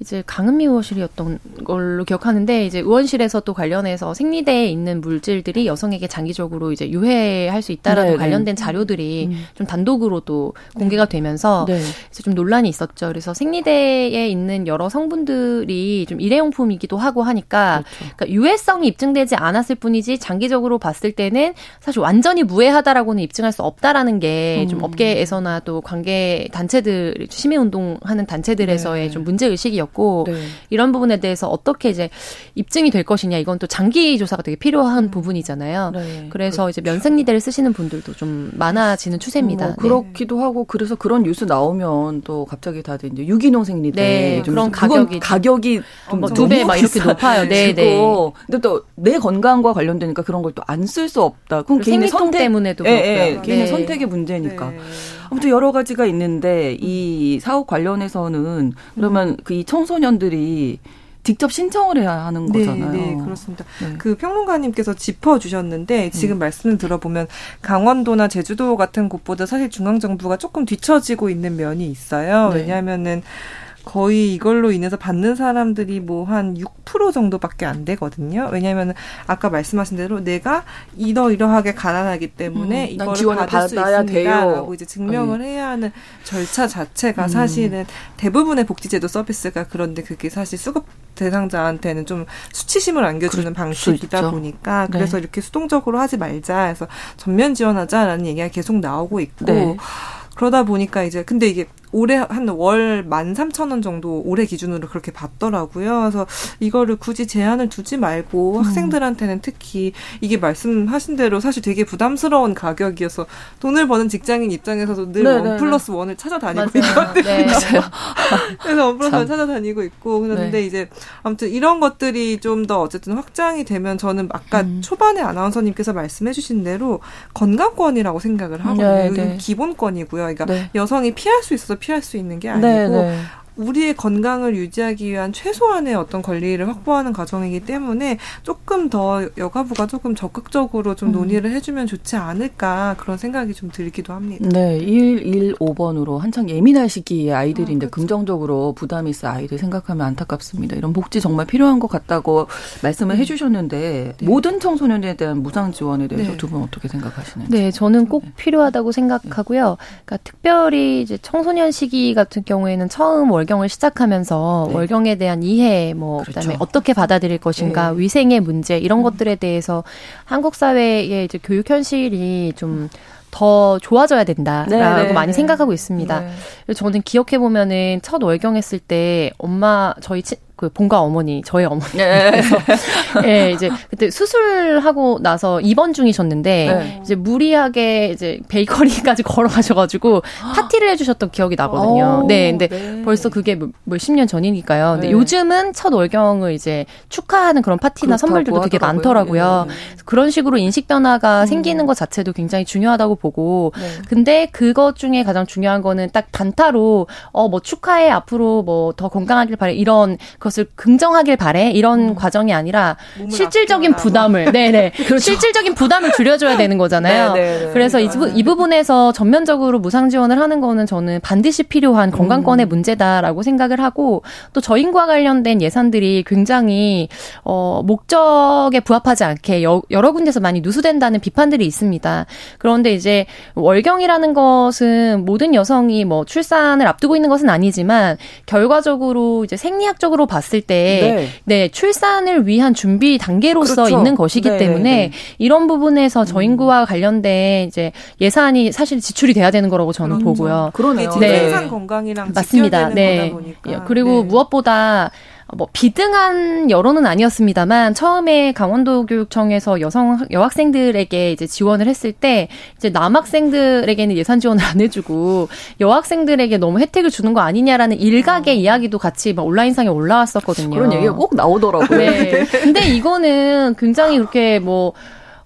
이제 강은미 의원실이었던 걸로 기억하는데 이제 의원실에서 또 관련해서 생리대에 있는 물질들이 여성에게 장기적으로 이제 유해할 수 있다라는 네, 네. 관련된 자료들이 음. 좀 단독으로 도 공개가 되면서 네. 이제 좀 논란이 있었죠. 그래서 생리대에 있는 여러 성분들이 좀 일회용품이기도 하고 하니까 그렇죠. 그러니까 유해성이 입증되지 않았을 뿐이지 장기적으로 봤을 때는 사실 완전히 무해하다라고는 입증할 수 없다라는 게좀 음. 업계에서나 또 관계 단체들 시민 운동하는 단체들에서의 네. 좀 문제 의식이 있었고 네. 이런 부분에 대해서 어떻게 이제 입증이 될 것이냐 이건 또 장기 조사가 되게 필요한 음. 부분이잖아요. 네. 그래서 그렇죠. 이제 면생리대를 쓰시는 분들도 좀 많아지는 추세입니다. 뭐 그렇기도 네. 하고 그래서 그런 뉴스 나오면 또 갑자기 다들 이제 유기농 생리대 네. 그런 가격이 가격이 뭐 두배 막 이렇게 높아요. 네, 네. 근데 또 내 건강과 관련되니까 그런 걸 또 안 쓸 수 없다. 그럼 개인의 선택 때문에도 예, 예, 개인의 선택의 문제니까. 네. 아무튼 여러 가지가 있는데 이 사업 관련해서는 그러면 그 이 청소년들이 직접 신청을 해야 하는 네, 거잖아요. 네, 그렇습니다. 네. 그 평론가님께서 짚어주셨는데 지금 음. 말씀을 들어보면 강원도나 제주도 같은 곳보다 사실 중앙정부가 조금 뒤처지고 있는 면이 있어요. 네. 왜냐하면은 거의 이걸로 인해서 받는 사람들이 뭐 한 6% 정도밖에 안 되거든요. 왜냐하면 아까 말씀하신 대로 내가 이러이러하게 가난하기 때문에 음, 이걸 받을 수 있습니다라고 이제 증명을 네. 해야 하는 절차 자체가 음. 사실은 대부분의 복지제도 서비스가 그런데 그게 사실 수급 대상자한테는 좀 수치심을 안겨주는 방식이다 보니까 네. 그래서 네. 이렇게 수동적으로 하지 말자 해서 전면 지원하자라는 얘기가 계속 나오고 있고 네. 그러다 보니까 이제 근데 이게 올해 한 월 만 삼천 원 정도 올해 기준으로 그렇게 받더라고요. 그래서 이거를 굳이 제한을 두지 말고 음. 학생들한테는 특히 이게 말씀하신 대로 사실 되게 부담스러운 가격이어서 돈을 버는 직장인 입장에서도 늘원 네, 네, 플러스 원을 찾아다니고 있거든요. 네. [laughs] 그래서 원 플러스 원 찾아다니고 있고 그런데 네. 이제 아무튼 이런 것들이 좀 더 어쨌든 확장이 되면 저는 아까 음. 초반에 아나운서님께서 말씀해주신 대로 건강권이라고 생각을 하거든요. 네, 기본권이고요. 그러니까 여성이 피할 수 있어서 피할 수 있는 게 아니고 네, 네. 우리의 건강을 유지하기 위한 최소한의 어떤 권리를 확보하는 과정이기 때문에 조금 더 여가부가 조금 적극적으로 좀 음. 논의를 해주면 좋지 않을까 그런 생각이 좀 들기도 합니다. 네, 115번으로 한창 예민할 시기의 아이들인데 아, 그렇죠. 긍정적으로 부담이 있어 아이들 생각하면 안타깝습니다. 이런 복지 정말 필요한 것 같다고 말씀을 네. 해주셨는데 네. 모든 청소년에 대한 무상 지원에 대해서 네. 두분 어떻게 생각하시는지? 네, 저는 꼭 네. 필요하다고 생각하고요. 그러니까 특별히 이제 청소년 시기 같은 경우에는 처음 월 월경을 시작하면서 네. 월경에 대한 이해, 뭐 그렇죠. 그다음에 어떻게 받아들일 것인가, 네. 위생의 문제 이런 음. 것들에 대해서 한국 사회의 이제 교육 현실이 좀 더 좋아져야 된다라고 네, 네 많이 네. 생각하고 있습니다. 네. 저는 기억해 보면은 첫 월경했을 때 엄마 저희 치, 그 본가 어머니, 저희 어머니. 네. [laughs] 예, 이제 그때 수술하고 나서 입원 중이셨는데 네. 이제 무리하게 이제 베이커리까지 [laughs] 걸어가셔가지고 파티를 해주셨던 기억이 나거든요. 오, 네, 근데 네. 벌써 그게 몇십 년 전이니까요. 근데 네. 요즘은 첫 월경을 이제 축하하는 그런 파티나 선물들도 되게 하더라고요. 많더라고요. 네. 그런 식으로 인식 변화가 음. 생기는 것 자체도 굉장히 중요하다고 보고, 네. 근데 그것 중에 가장 중요한 거는 딱 단타로 어 뭐 축하해 앞으로 뭐 더 건강하길 바래 이런 그 것을 긍정하길 바래 이런 음. 과정이 아니라 실질적인 부담을 네네 [laughs] 그렇죠. 실질적인 부담을 줄여줘야 되는 거잖아요. 네네네. 네, 네. 그래서 이, 이 부분에서 전면적으로 무상 지원을 하는 거는 저는 반드시 필요한 건강권의 음. 문제다라고 생각을 하고 또 저인과 관련된 예산들이 굉장히 어 목적에 부합하지 않게 여, 여러 군데서 많이 누수된다는 비판들이 있습니다. 그런데 이제 월경이라는 것은 모든 여성이 뭐 출산을 앞두고 있는 것은 아니지만 결과적으로 이제 생리학적으로 봤 봤을 때, 네. 네, 출산을 위한 준비 단계로서 그렇죠. 있는 것이기 네, 때문에 네. 이런 부분에서 저인구와 음. 관련된 이제 예산이 사실 지출이 돼야 되는 거라고 저는 그렇죠. 보고요. 그러네요. 네. 생산 건강이랑 맞습니다. 네. 그리고 네. 무엇보다 뭐 비등한 여론은 아니었습니다만 처음에 강원도 교육청에서 여성 여학생들에게 이제 지원을 했을 때 이제 남학생들에게는 예산 지원을 안 해주고 여학생들에게 너무 혜택을 주는 거 아니냐라는 일각의 어. 이야기도 같이 막 온라인상에 올라왔었거든요. 그런 얘기가 꼭 나오더라고요. 네. 근데 이거는 굉장히 그렇게 뭐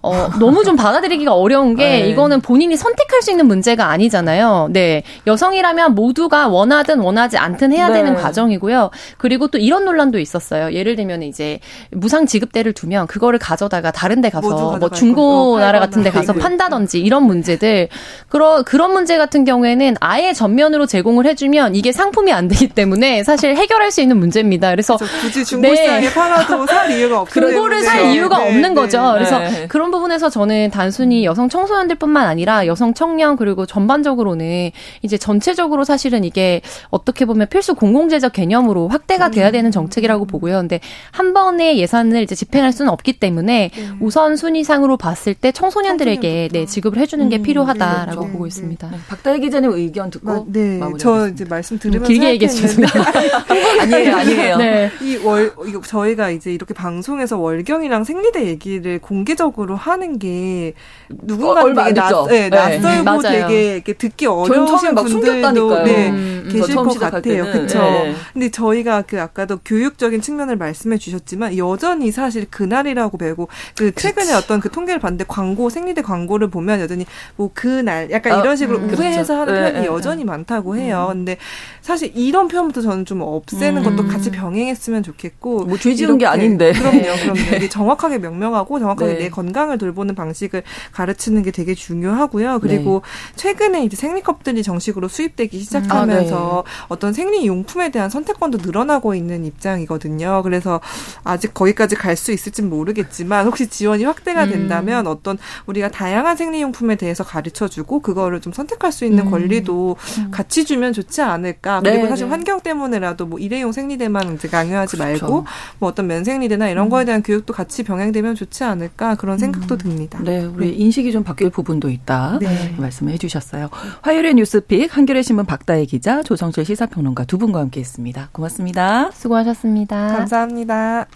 어, 너무 좀 받아들이기가 어려운 게 네. 이거는 본인이 선택할 수 있는 문제가 아니잖아요. 네. 여성이라면 모두가 원하든 원하지 않든 해야 네. 되는 과정이고요. 그리고 또 이런 논란도 있었어요. 예를 들면 이제 무상 지급대를 두면 그거를 가져다가 다른 데 가서 뭐 중고 나라 같은 데 가서 판다든지 이런 문제들 그런 그런 문제 같은 경우에는 아예 전면으로 제공을 해 주면 이게 상품이 안 되기 때문에 사실 해결할 수 있는 문제입니다. 그래서 굳이 중고시장에 네. 팔아도 살 이유가 [laughs] 없어요. 그거를 살 이유가 네. 없는 거죠. 네. 그래서 네. 그런 부분에서 저는 단순히 여성 청소년들뿐만 아니라 여성 청년 그리고 전반적으로는 이제 전체적으로 사실은 이게 어떻게 보면 필수 공공재적 개념으로 확대가 돼야 되는 정책이라고 보고요. 근데 한 번의 예산을 이제 집행할 수는 없기 때문에 네. 우선 순위상으로 봤을 때 청소년들에게 네, 지급을 해주는 게 음, 필요하다라고 그렇죠. 보고 있습니다. 네. 박다혜 기자님 의견 듣고 아, 네, 저 이제 말씀 들으면서 길게 얘기했습니다. [laughs] 아니에요, 아니에요. 네. 이월 저희가 이제 이렇게 방송에서 월경이랑 생리대 얘기를 공개적으로 하는 게 누군가 어, 되게 낯, 네, 네. 낯설고 되게 이렇게 듣기 어려우신 분들도 네, 음, 음, 계실 것 같아요. 그렇죠. 네. 근데 저희가 그 아까도 교육적인 측면을 말씀해 주셨지만 여전히 사실 그날이라고 배고 그 최근에 그치. 어떤 그 통계를 봤는데 광고 생리대 광고를 보면 여전히 뭐 그날 약간 어, 이런 식으로 음, 우회해서 그렇죠. 하는 네, 표현이 네, 여전히 네. 많다고 해요. 음. 근데 사실 이런 표현부터 저는 좀 없애는 음. 것도 같이 병행했으면 좋겠고 뭐 죄 지은 게 아닌데 그럼요, [laughs] 그럼요. 이게 정확하게 명명하고 정확하게 네. 내 건강을 돌보는 방식을 가르치는 게 되게 중요하고요. 그리고 네. 최근에 이제 생리컵들이 정식으로 수입되기 시작하면서 아, 네. 어떤 생리 용품에 대한 선택권도 늘어나고 있는 입장이거든요. 그래서 아직 거기까지 갈 수 있을진 모르겠지만 혹시 지원이 확대가 음. 된다면 음. 어떤 우리가 다양한 생리용품에 대해서 가르쳐주고 그거를 좀 선택할 수 있는 음. 권리도 음. 같이 주면 좋지 않을까. 그리고 네, 사실 네. 환경 때문에라도 뭐 일회용 생리대만 이제 강요하지 그렇죠. 말고 뭐 어떤 면생리대나 이런 음. 거에 대한 교육도 같이 병행되면 좋지 않을까 그런 생각 도 듭니다. 네, 우리 네. 인식이 좀 바뀔 부분도 있다 네. 말씀을 해주셨어요. 화요일의 뉴스픽 한겨레 신문 박다혜 기자, 조성실 시사평론가 두 분과 함께했습니다. 고맙습니다. 수고하셨습니다. 감사합니다.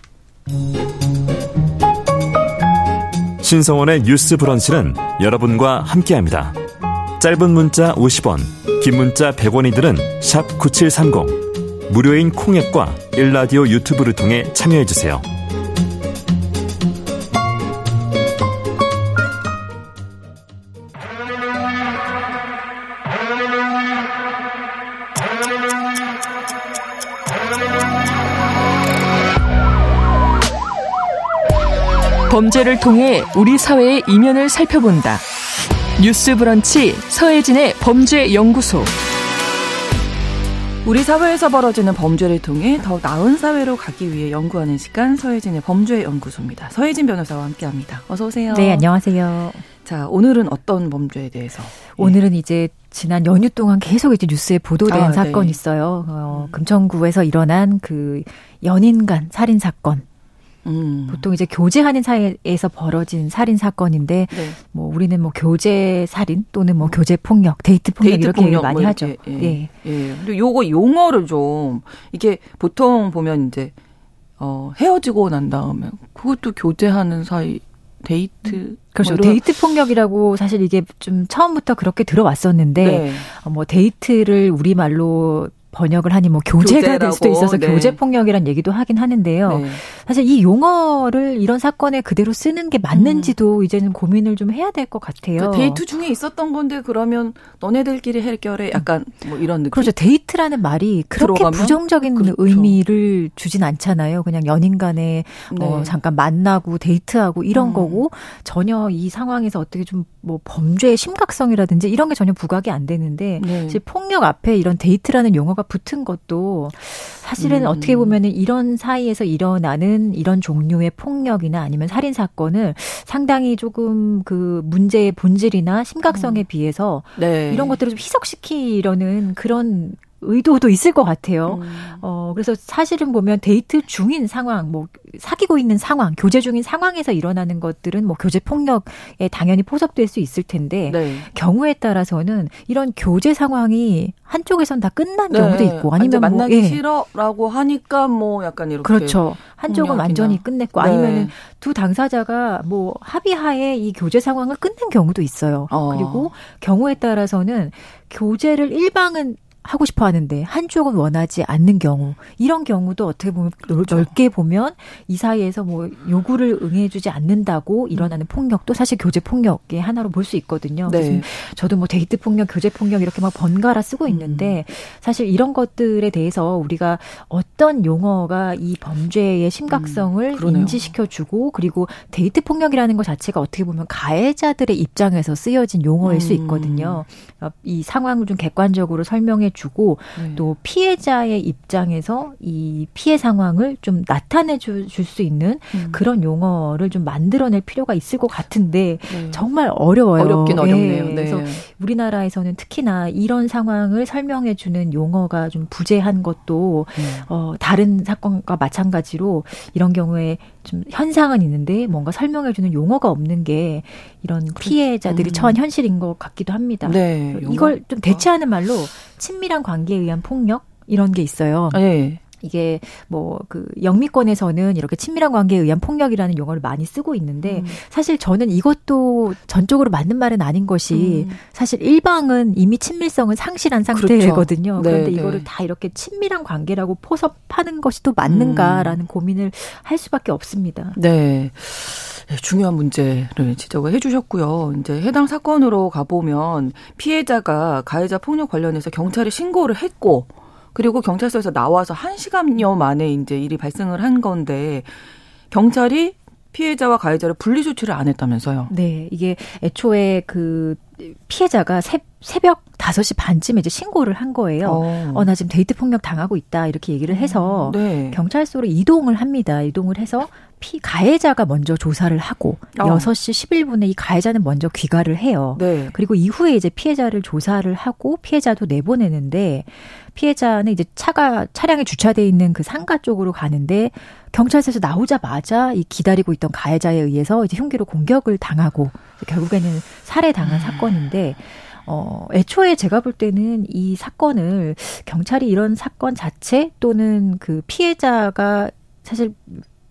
신성원의 뉴스 브런치는 여러분과 함께합니다. 짧은 문자 50원, 긴 문자 100원이들은 샵 9730. 무료인 콩앱과 일라디오 유튜브를 통해 참여해주세요. 범죄를 통해 우리 사회의 이면을 살펴본다. 뉴스 브런치 서혜진의 범죄 연구소. 우리 사회에서 벌어지는 범죄를 통해 더 나은 사회로 가기 위해 연구하는 시간 서혜진의 범죄 연구소입니다. 서혜진 변호사와 함께합니다. 어서 오세요. 네, 안녕하세요. 자, 오늘은 어떤 범죄에 대해서? 오늘은 이제 지난 연휴 동안 계속 이제 뉴스에 보도된 아, 사건이 네. 있어요. 어, 금천구에서 일어난 그 연인 간 살인 사건. 음. 보통 이제 교제하는 사이에서 벌어진 살인 사건인데 네. 뭐 우리는 뭐 교제 살인 또는 뭐 교제 폭력, 데이트 폭력 데이트 이렇게 폭력, 많이 뭐 하죠. 예. 예. 예. 근데 요거 용어를 좀 이게 보통 보면 이제 어 헤어지고 난 다음에 그것도 교제하는 사이 데이트 음. 그렇죠. 뭐 데이트 폭력이라고 사실 이게 좀 처음부터 그렇게 들어왔었는데 네. 어, 뭐 데이트를 우리 말로 번역을 하니 뭐 교제가 교제라고. 될 수도 있어서 네. 교제 폭력이란 얘기도 하긴 하는데요. 네. 사실 이 용어를 이런 사건에 그대로 쓰는 게 맞는지도 음. 이제는 고민을 좀 해야 될 것 같아요. 그러니까 데이트 중에 있었던 건데 그러면 너네들끼리 해결해 약간 뭐 이런 느낌. 그렇죠. 데이트라는 말이 그렇게 들어가면? 부정적인 그렇죠. 의미를 주진 않잖아요. 그냥 연인 간에 네. 어 잠깐 만나고 데이트하고 이런 음. 거고 전혀 이 상황에서 어떻게 좀 뭐 범죄의 심각성이라든지 이런 게 전혀 부각이 안 되는데 네. 사실 폭력 앞에 이런 데이트라는 용어가 붙은 것도 사실은 음. 어떻게 보면은 이런 사이에서 일어나는 이런 종류의 폭력이나 아니면 살인 사건을 상당히 조금 그 문제의 본질이나 심각성에 음. 비해서 네. 이런 것들을 좀 희석시키려는 그런 의도도 있을 것 같아요. 음. 어, 그래서 사실은 보면 데이트 중인 상황, 뭐, 사귀고 있는 상황, 교제 중인 상황에서 일어나는 것들은 뭐 교제 폭력에 당연히 포섭될 수 있을 텐데, 네. 경우에 따라서는 이런 교제 상황이 한쪽에선 다 끝난 네. 경우도 있고, 아니면 뭐, 만나기 예. 싫어라고 하니까 뭐 약간 이렇게. 그렇죠. 한쪽은 완전히 끝냈고, 네. 아니면은 두 당사자가 뭐 합의하에 이 교제 상황을 끝낸 경우도 있어요. 어. 그리고 경우에 따라서는 교제를 일방은 하고 싶어 하는데 한쪽은 원하지 않는 경우 이런 경우도 어떻게 보면 그렇죠. 넓게 보면 이 사이에서 뭐 요구를 응해주지 않는다고 일어나는 폭력도 사실 교제 폭력의 하나로 볼 수 있거든요. 네. 그래서 저도 뭐 데이트 폭력, 교제 폭력 이렇게 막 번갈아 쓰고 음. 있는데 사실 이런 것들에 대해서 우리가 어떤 용어가 이 범죄의 심각성을 음, 인지시켜주고 그리고 데이트 폭력이라는 것 자체가 어떻게 보면 가해자들의 입장에서 쓰여진 용어일 음. 수 있거든요. 이 상황을 좀 객관적으로 설명해 주고 네. 또 피해자의 입장에서 이 피해 상황을 좀 나타내 줄 수 있는 음. 그런 용어를 좀 만들어낼 필요가 있을 것 같은데 네. 정말 어려워요. 어렵긴 네. 어렵네요. 네. 그래서 우리나라에서는 특히나 이런 상황을 설명해 주는 용어가 좀 부재한 것도 음. 어 다른 사건과 마찬가지로 이런 경우에 좀 현상은 있는데 뭔가 설명해 주는 용어가 없는 게 이런 피해자들이 음. 처한 현실인 것 같기도 합니다. 네. 이걸 좀 대체하는 말로 친밀 한 관계에 의한 폭력 이런 게 있어요. 네. 이게 뭐 그 영미권에서는 이렇게 친밀한 관계에 의한 폭력이라는 용어를 많이 쓰고 있는데 음. 사실 저는 이것도 전적으로 맞는 말은 아닌 것이 음. 사실 일방은 이미 친밀성을 상실한 그렇죠. 상태거든요. 그렇죠. 그런데 네, 이거를 네. 다 이렇게 친밀한 관계라고 포섭하는 것이 또 맞는가라는 음. 고민을 할 수밖에 없습니다. 네. 네, 중요한 문제를 지적을 해주셨고요. 이제 해당 사건으로 가보면 피해자가 가해자 폭력 관련해서 경찰에 신고를 했고 그리고 경찰서에서 나와서 한 시간여 만에 이제 일이 발생을 한 건데 경찰이 피해자와 가해자를 분리 조치를 안 했다면서요. 네, 이게 애초에 그 피해자가 새, 새벽 5시 반쯤에 이제 신고를 한 거예요. 어. 어, 나 지금 데이트 폭력 당하고 있다. 이렇게 얘기를 해서 네. 경찰서로 이동을 합니다. 이동을 해서 피 가해자가 먼저 조사를 하고 어. 6시 11분에 이 가해자는 먼저 귀가를 해요. 네. 그리고 이후에 이제 피해자를 조사를 하고 피해자도 내보내는데 피해자는 이제 차가 차량에 주차돼 있는 그 상가 쪽으로 가는데 경찰서에서 나오자마자 이 기다리고 있던 가해자에 의해서 이제 흉기로 공격을 당하고 결국에는 살해당한 음. 사건인데 어, 애초에 제가 볼 때는 이 사건을 경찰이 이런 사건 자체 또는 그 피해자가 사실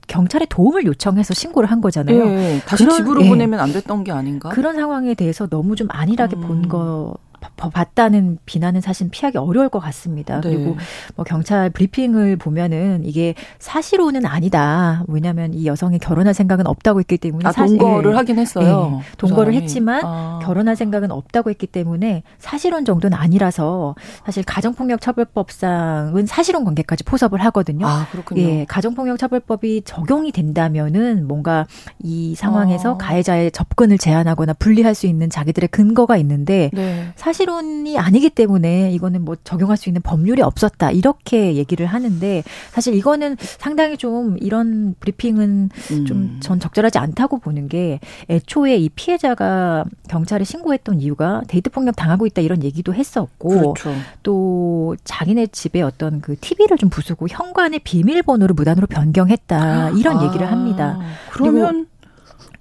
경찰에 도움을 요청해서 신고를 한 거잖아요. 예, 다시 그런, 집으로 예, 보내면 안 됐던 게 아닌가? 그런 상황에 대해서 너무 좀 안일하게 음. 본 거 봤다는 비난은 사실 피하기 어려울 것 같습니다. 네. 그리고 뭐 경찰 브리핑을 보면은 이게 사실로는 아니다. 왜냐하면 이 여성이 결혼할 생각은 없다고 했기 때문에 아, 사실, 동거를 하긴 했어요. 네, 동거를 했지만 아. 결혼할 생각은 없다고 했기 때문에 사실혼 정도는 아니라서 사실 가정폭력처벌법상은 사실혼 관계까지 포섭을 하거든요. 아, 그렇군요. 예, 가정폭력처벌법이 적용이 된다면은 뭔가 이 상황에서 아. 가해자의 접근을 제한하거나 분리할 수 있는 자기들의 근거가 있는데 네. 사실 혼이 아니기 때문에 이거는 뭐 적용할 수 있는 법률이 없었다 이렇게 얘기를 하는데 사실 이거는 상당히 좀 이런 브리핑은 음. 좀전 적절하지 않다고 보는 게 애초에 이 피해자가 경찰에 신고했던 이유가 데이트 폭력 당하고 있다 이런 얘기도 했었고 그렇죠. 또 자기네 집에 어떤 그 TV를 좀 부수고 현관의 비밀번호를 무단으로 변경했다 이런 아. 얘기를 합니다. 그러면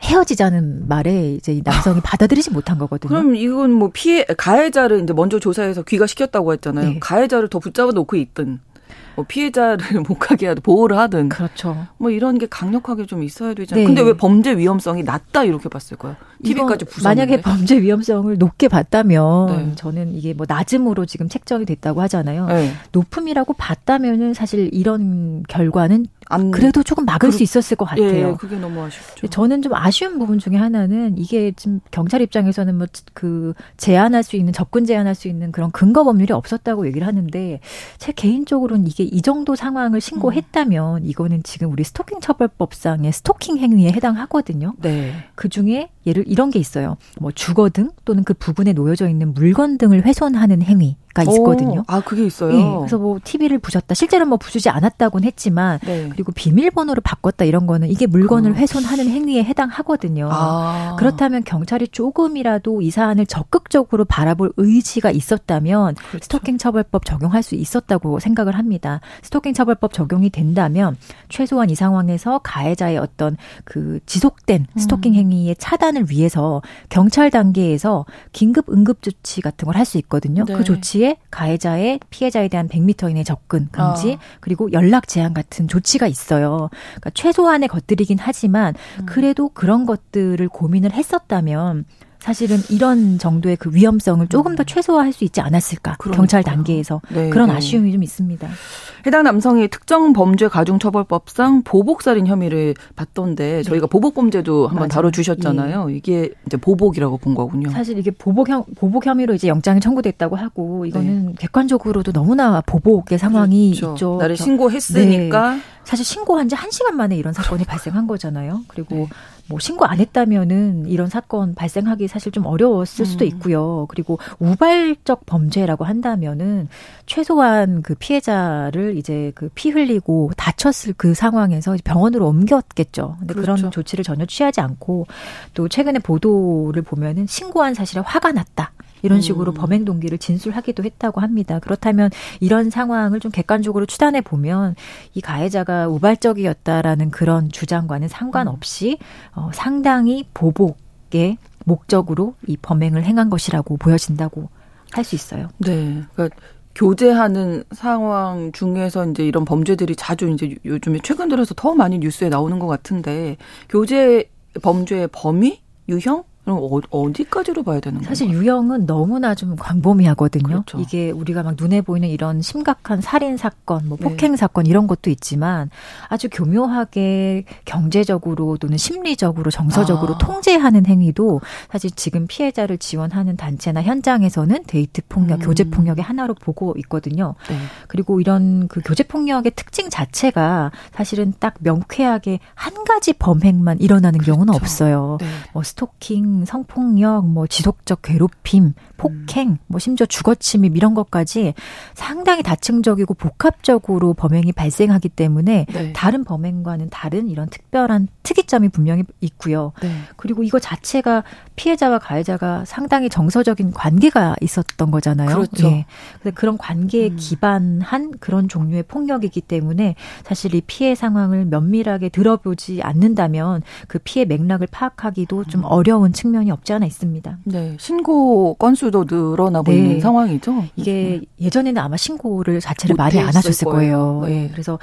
헤어지자는 말에 이제 이 남성이 [laughs] 받아들이지 못한 거거든요. 그럼 이건 뭐 피해 가해자를 이제 먼저 조사해서 귀가시켰다고 했잖아요. 네. 가해자를 더 붙잡아 놓고 있든 뭐 피해자를 [laughs] 못 가게 하든 보호를 하든 그렇죠. 뭐 이런 게 강력하게 좀 있어야 되잖아요. 네. 근데 왜 범죄 위험성이 낮다 이렇게 봤을까요? TV까지 부서 만약에 범죄 위험성을 높게 봤다면 네. 저는 이게 뭐 낮음으로 지금 책정이 됐다고 하잖아요. 네. 높음이라고 봤다면은 사실 이런 결과는 안 그래도 조금 막을 그, 수 있었을 것 같아요. 예, 그게 너무 아쉽죠. 저는 좀 아쉬운 부분 중에 하나는 이게 지금 경찰 입장에서는 뭐 그 제한할 수 있는 접근 제한할 수 있는 그런 근거 법률이 없었다고 얘기를 하는데 제 개인적으로는 이게 이 정도 상황을 신고했다면 음. 이거는 지금 우리 스토킹 처벌법상의 스토킹 행위에 해당하거든요. 네. 그 중에 예를 이런 게 있어요. 뭐 주거 등 또는 그 부분에 놓여져 있는 물건 등을 훼손하는 행위. 가 있거든요. 오, 아, 그게 있어요. 네, 그래서 뭐 TV를 부셨다. 실제로 뭐 부수지 않았다고는 했지만 네. 그리고 비밀번호를 바꿨다 이런 거는 이게 물건을 어. 훼손하는 행위에 해당하거든요. 아. 그렇다면 경찰이 조금이라도 이 사안을 적극적으로 바라볼 의지가 있었다면 그렇죠. 스토킹 처벌법 적용할 수 있었다고 생각을 합니다. 스토킹 처벌법 적용이 된다면 최소한 이 상황에서 가해자의 어떤 그 지속된 스토킹 음. 행위의 차단 을 위해서 경찰 단계에서 긴급 응급 조치 같은 걸 할 수 있거든요. 그 네. 그 조치에 가해자의 피해자에 대한 100m 이내 접근 금지 어. 그리고 연락 제한 같은 조치가 있어요. 그러니까 최소한의 것들이긴 하지만 음. 그래도 그런 것들을 고민을 했었다면 사실은 이런 정도의 그 위험성을 조금 더 음. 최소화할 수 있지 않았을까 그러니까요. 경찰 단계에서 네, 그런 네. 아쉬움이 좀 있습니다. 해당 남성이 특정 범죄 가중처벌법상 보복살인 혐의를 받던데 저희가 네. 보복범죄도 한번 다뤄주셨잖아요. 예. 이게 이제 보복이라고 본 거군요. 사실 이게 보복 혐 보복 혐의로 이제 영장이 청구됐다고 하고 이거는 네. 객관적으로도 너무나 보복의 상황이 그렇죠. 있죠. 나를 신고했으니까. 네. 사실 신고한 지 한 시간 만에 이런 사건이 발생한 거잖아요. 그리고 뭐 신고 안 했다면은 이런 사건 발생하기 사실 좀 어려웠을 수도 음. 있고요. 그리고 우발적 범죄라고 한다면은 최소한 그 피해자를 이제 그 피 흘리고 다쳤을 그 상황에서 병원으로 옮겼겠죠. 근데 그렇죠. 그런 조치를 전혀 취하지 않고 또 최근에 보도를 보면은 신고한 사실에 화가 났다. 이런 식으로 음. 범행 동기를 진술하기도 했다고 합니다. 그렇다면 이런 상황을 좀 객관적으로 추단해 보면 이 가해자가 우발적이었다라는 그런 주장과는 상관없이 어, 상당히 보복의 목적으로 이 범행을 행한 것이라고 보여진다고 할 수 있어요. 네. 그러니까 교제하는 상황 중에서 이제 이런 범죄들이 자주 이제 요즘에 최근 들어서 더 많이 뉴스에 나오는 것 같은데 교제 범죄의 범위, 유형 그럼 어디까지로 봐야 되는 거예요? 사실 유형은 너무나 좀 광범위하거든요. 그렇죠. 이게 우리가 막 눈에 보이는 이런 심각한 살인 사건, 뭐 네. 폭행 네. 사건 이런 것도 있지만 아주 교묘하게 경제적으로 또는 심리적으로 정서적으로 아. 통제하는 행위도 사실 지금 피해자를 지원하는 단체나 현장에서는 데이트 폭력, 음. 교제 폭력의 하나로 보고 있거든요. 네. 그리고 이런 그 교제 폭력의 특징 자체가 사실은 딱 명쾌하게 한 가지 범행만 일어나는 그렇죠. 경우는 없어요. 네. 뭐 스토킹 성폭력, 뭐 지속적 괴롭힘, 폭행, 음. 뭐 심지어 주거침입 이런 것까지 상당히 다층적이고 복합적으로 범행이 발생하기 때문에 네. 다른 범행과는 다른 이런 특별한 특이점이 분명히 있고요. 네. 그리고 이거 자체가 피해자와 가해자가 상당히 정서적인 관계가 있었던 거잖아요. 그렇죠. 예. 그런 관계에 음. 기반한 그런 종류의 폭력이기 때문에 사실 이 피해 상황을 면밀하게 들어보지 않는다면 그 피해 맥락을 파악하기도 좀 음. 어려운 측면이 없지 않아 있습니다. 네. 신고 건수도 늘어나고 네. 있는 상황이죠. 이게 예전에는 아마 신고를 자체를 많이 안 하셨을 거예요. 네. 네. 그래서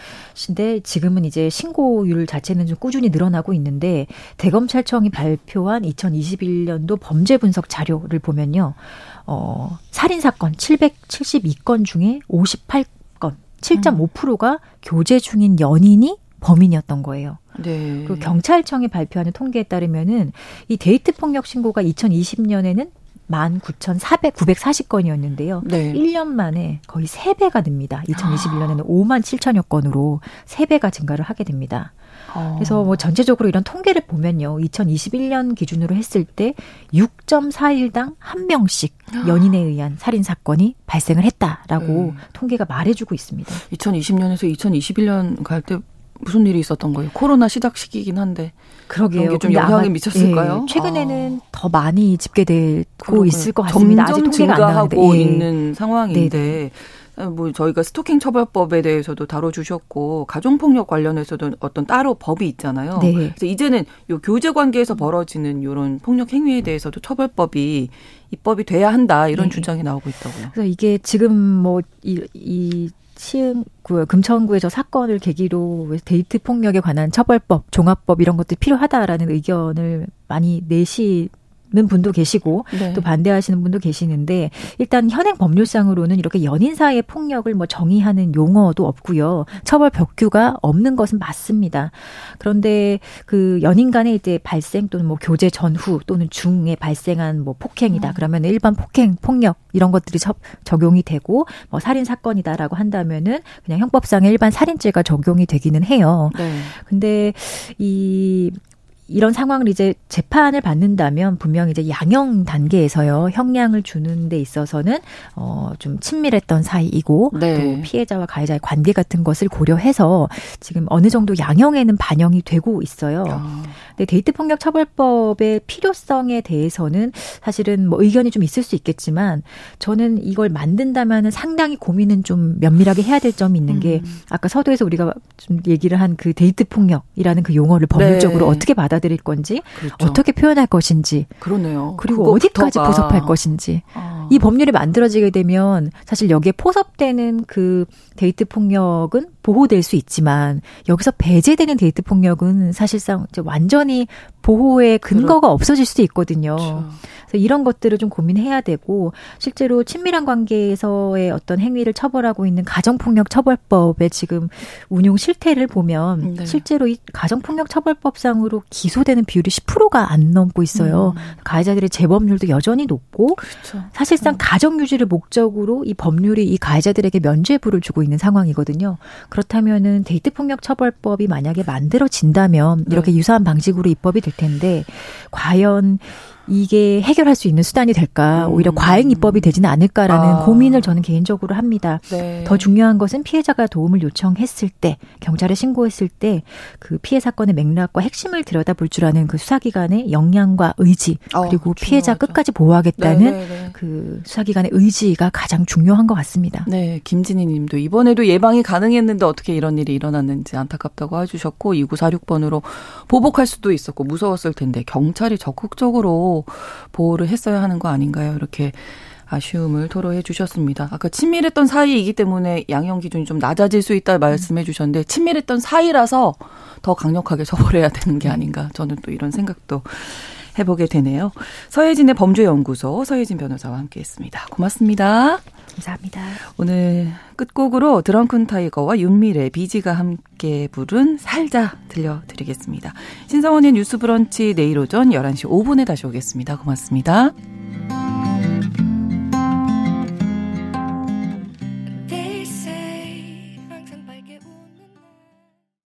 근데 지금은 이제 신고율 자체는 좀 꾸준히 늘어나고 있는데 대검찰청이 발표한 2021년도 범죄 분석 자료를 보면요. 어, 살인 사건 772건 중에 58건 7.5%가 음. 교제 중인 연인이 범인이었던 거예요. 네. 그 경찰청이 발표하는 통계에 따르면은 이 데이트 폭력 신고가 2020년에는 19,400, 940건이었는데요. 네. 1년 만에 거의 3배가 됩니다. 2021년에는 5만 7천여 건으로 3배가 증가를 하게 됩니다. 어. 그래서 뭐 전체적으로 이런 통계를 보면요. 2021년 기준으로 했을 때 6.4일당 한 명씩 연인에 의한 살인 사건이 발생을 했다라고 음. 통계가 말해주고 있습니다. 2020년에서 2021년 갈 때 무슨 일이 있었던 거예요? 코로나 시작 시기이긴 한데. 그러게요. 좀 영향이 미쳤을까요? 예, 최근에는 아. 더 많이 집계되고 그러군요. 있을 것 같습니다. 점점 증가하고 예. 있는 상황인데 네네. 뭐 저희가 스토킹 처벌법에 대해서도 다뤄주셨고 가정폭력 관련해서도 어떤 따로 법이 있잖아요. 네. 그래서 이제는 요 교제 관계에서 벌어지는 이런 폭력 행위에 대해서도 처벌법이 입법이 돼야 한다 이런 네. 주장이 나오고 있다고요. 그래서 이게 지금 뭐이 이 시흥구 금천구에서 사건을 계기로 데이트 폭력에 관한 처벌법, 종합법 이런 것들이 필요하다라는 의견을 많이 내시 는 분도 계시고 네. 또 반대하시는 분도 계시는데 일단 현행 법률상으로는 이렇게 연인 사이의 폭력을 뭐 정의하는 용어도 없고요. 처벌 벽규가 없는 것은 맞습니다. 그런데 그 연인 간에 이제 발생 또는 뭐 교제 전후 또는 중에 발생한 뭐 폭행이다. 음. 그러면 일반 폭행, 폭력 이런 것들이 적용이 되고 뭐 살인 사건이다라고 한다면은 그냥 형법상의 일반 살인죄가 적용이 되기는 해요. 네. 근데 이 이런 상황을 이제 재판을 받는다면 분명 이제 양형 단계에서요 형량을 주는 데 있어서는 어좀 친밀했던 사이이고 네. 또 피해자와 가해자의 관계 같은 것을 고려해서 지금 어느 정도 양형에는 반영이 되고 있어요. 아. 근데 데이트 폭력 처벌법의 필요성에 대해서는 사실은 뭐 의견이 좀 있을 수 있겠지만 저는 이걸 만든다면은 상당히 고민은 좀 면밀하게 해야 될 점이 있는 게 음. 아까 서두에서 우리가 좀 얘기를 한 그 데이트 폭력이라는 그 용어를 법률적으로 네. 어떻게 받아 받아들일 건지 그렇죠. 어떻게 표현할 것인지 그러네요. 그리고 어디까지 포섭할 것인지 아. 이 법률이 만들어지게 되면 사실 여기에 포섭되는 그 데이트 폭력은 보호될 수 있지만 여기서 배제되는 데이트 폭력은 사실상 완전히 보호의 근거가 그렇... 없어질 수도 있거든요. 그렇죠. 이런 것들을 좀 고민해야 되고 실제로 친밀한 관계에서의 어떤 행위를 처벌하고 있는 가정폭력 처벌법의 지금 운용 실태를 보면 네. 실제로 이 가정폭력 처벌법상으로 기소되는 비율이 10%가 안 넘고 있어요. 음. 가해자들의 재범률도 여전히 높고 그렇죠. 사실상 음. 가정 유지를 목적으로 이 법률이 이 가해자들에게 면죄부를 주고 있는 상황이거든요. 그렇다면은 데이트 폭력 처벌법이 만약에 만들어진다면 이렇게 네. 유사한 방식으로 입법이 될 텐데 과연 이게 해결할 수 있는 수단이 될까? 오히려 음. 과잉 입법이 되지는 않을까라는 아. 고민을 저는 개인적으로 합니다. 네. 더 중요한 것은 피해자가 도움을 요청했을 때, 경찰에 신고했을 때 그 피해 사건의 맥락과 핵심을 들여다볼 줄 아는 그 수사기관의 역량과 의지, 어, 그리고 어, 피해자 끝까지 보호하겠다는 네네네. 네, 네. 그 수사기관의 의지가 가장 중요한 것 같습니다. 네, 김진희 님도 이번에도 예방이 가능했는데 어떻게 이런 일이 일어났는지 안타깝다고 해주셨고, 2946번으로 보복할 수도 있었고 무서웠을 텐데 경찰이 적극적으로 보호를 했어야 하는 거 아닌가요? 이렇게 아쉬움을 토로해 주셨습니다. 아까 친밀했던 사이이기 때문에 양형 기준이 좀 낮아질 수 있다 말씀해 주셨는데 친밀했던 사이라서 더 강력하게 처벌해야 되는 게 아닌가 저는 또 이런 생각도 해보게 되네요. 서혜진의 범죄연구소 서혜진 변호사와 함께했습니다. 고맙습니다. 감사합니다. 오늘 끝곡으로 드렁큰 타이거와 윤미래, 비지가 함께 부른 살자 들려드리겠습니다. 신성원의 뉴스 브런치 내일 오전 11시 5분에 다시 오겠습니다. 고맙습니다.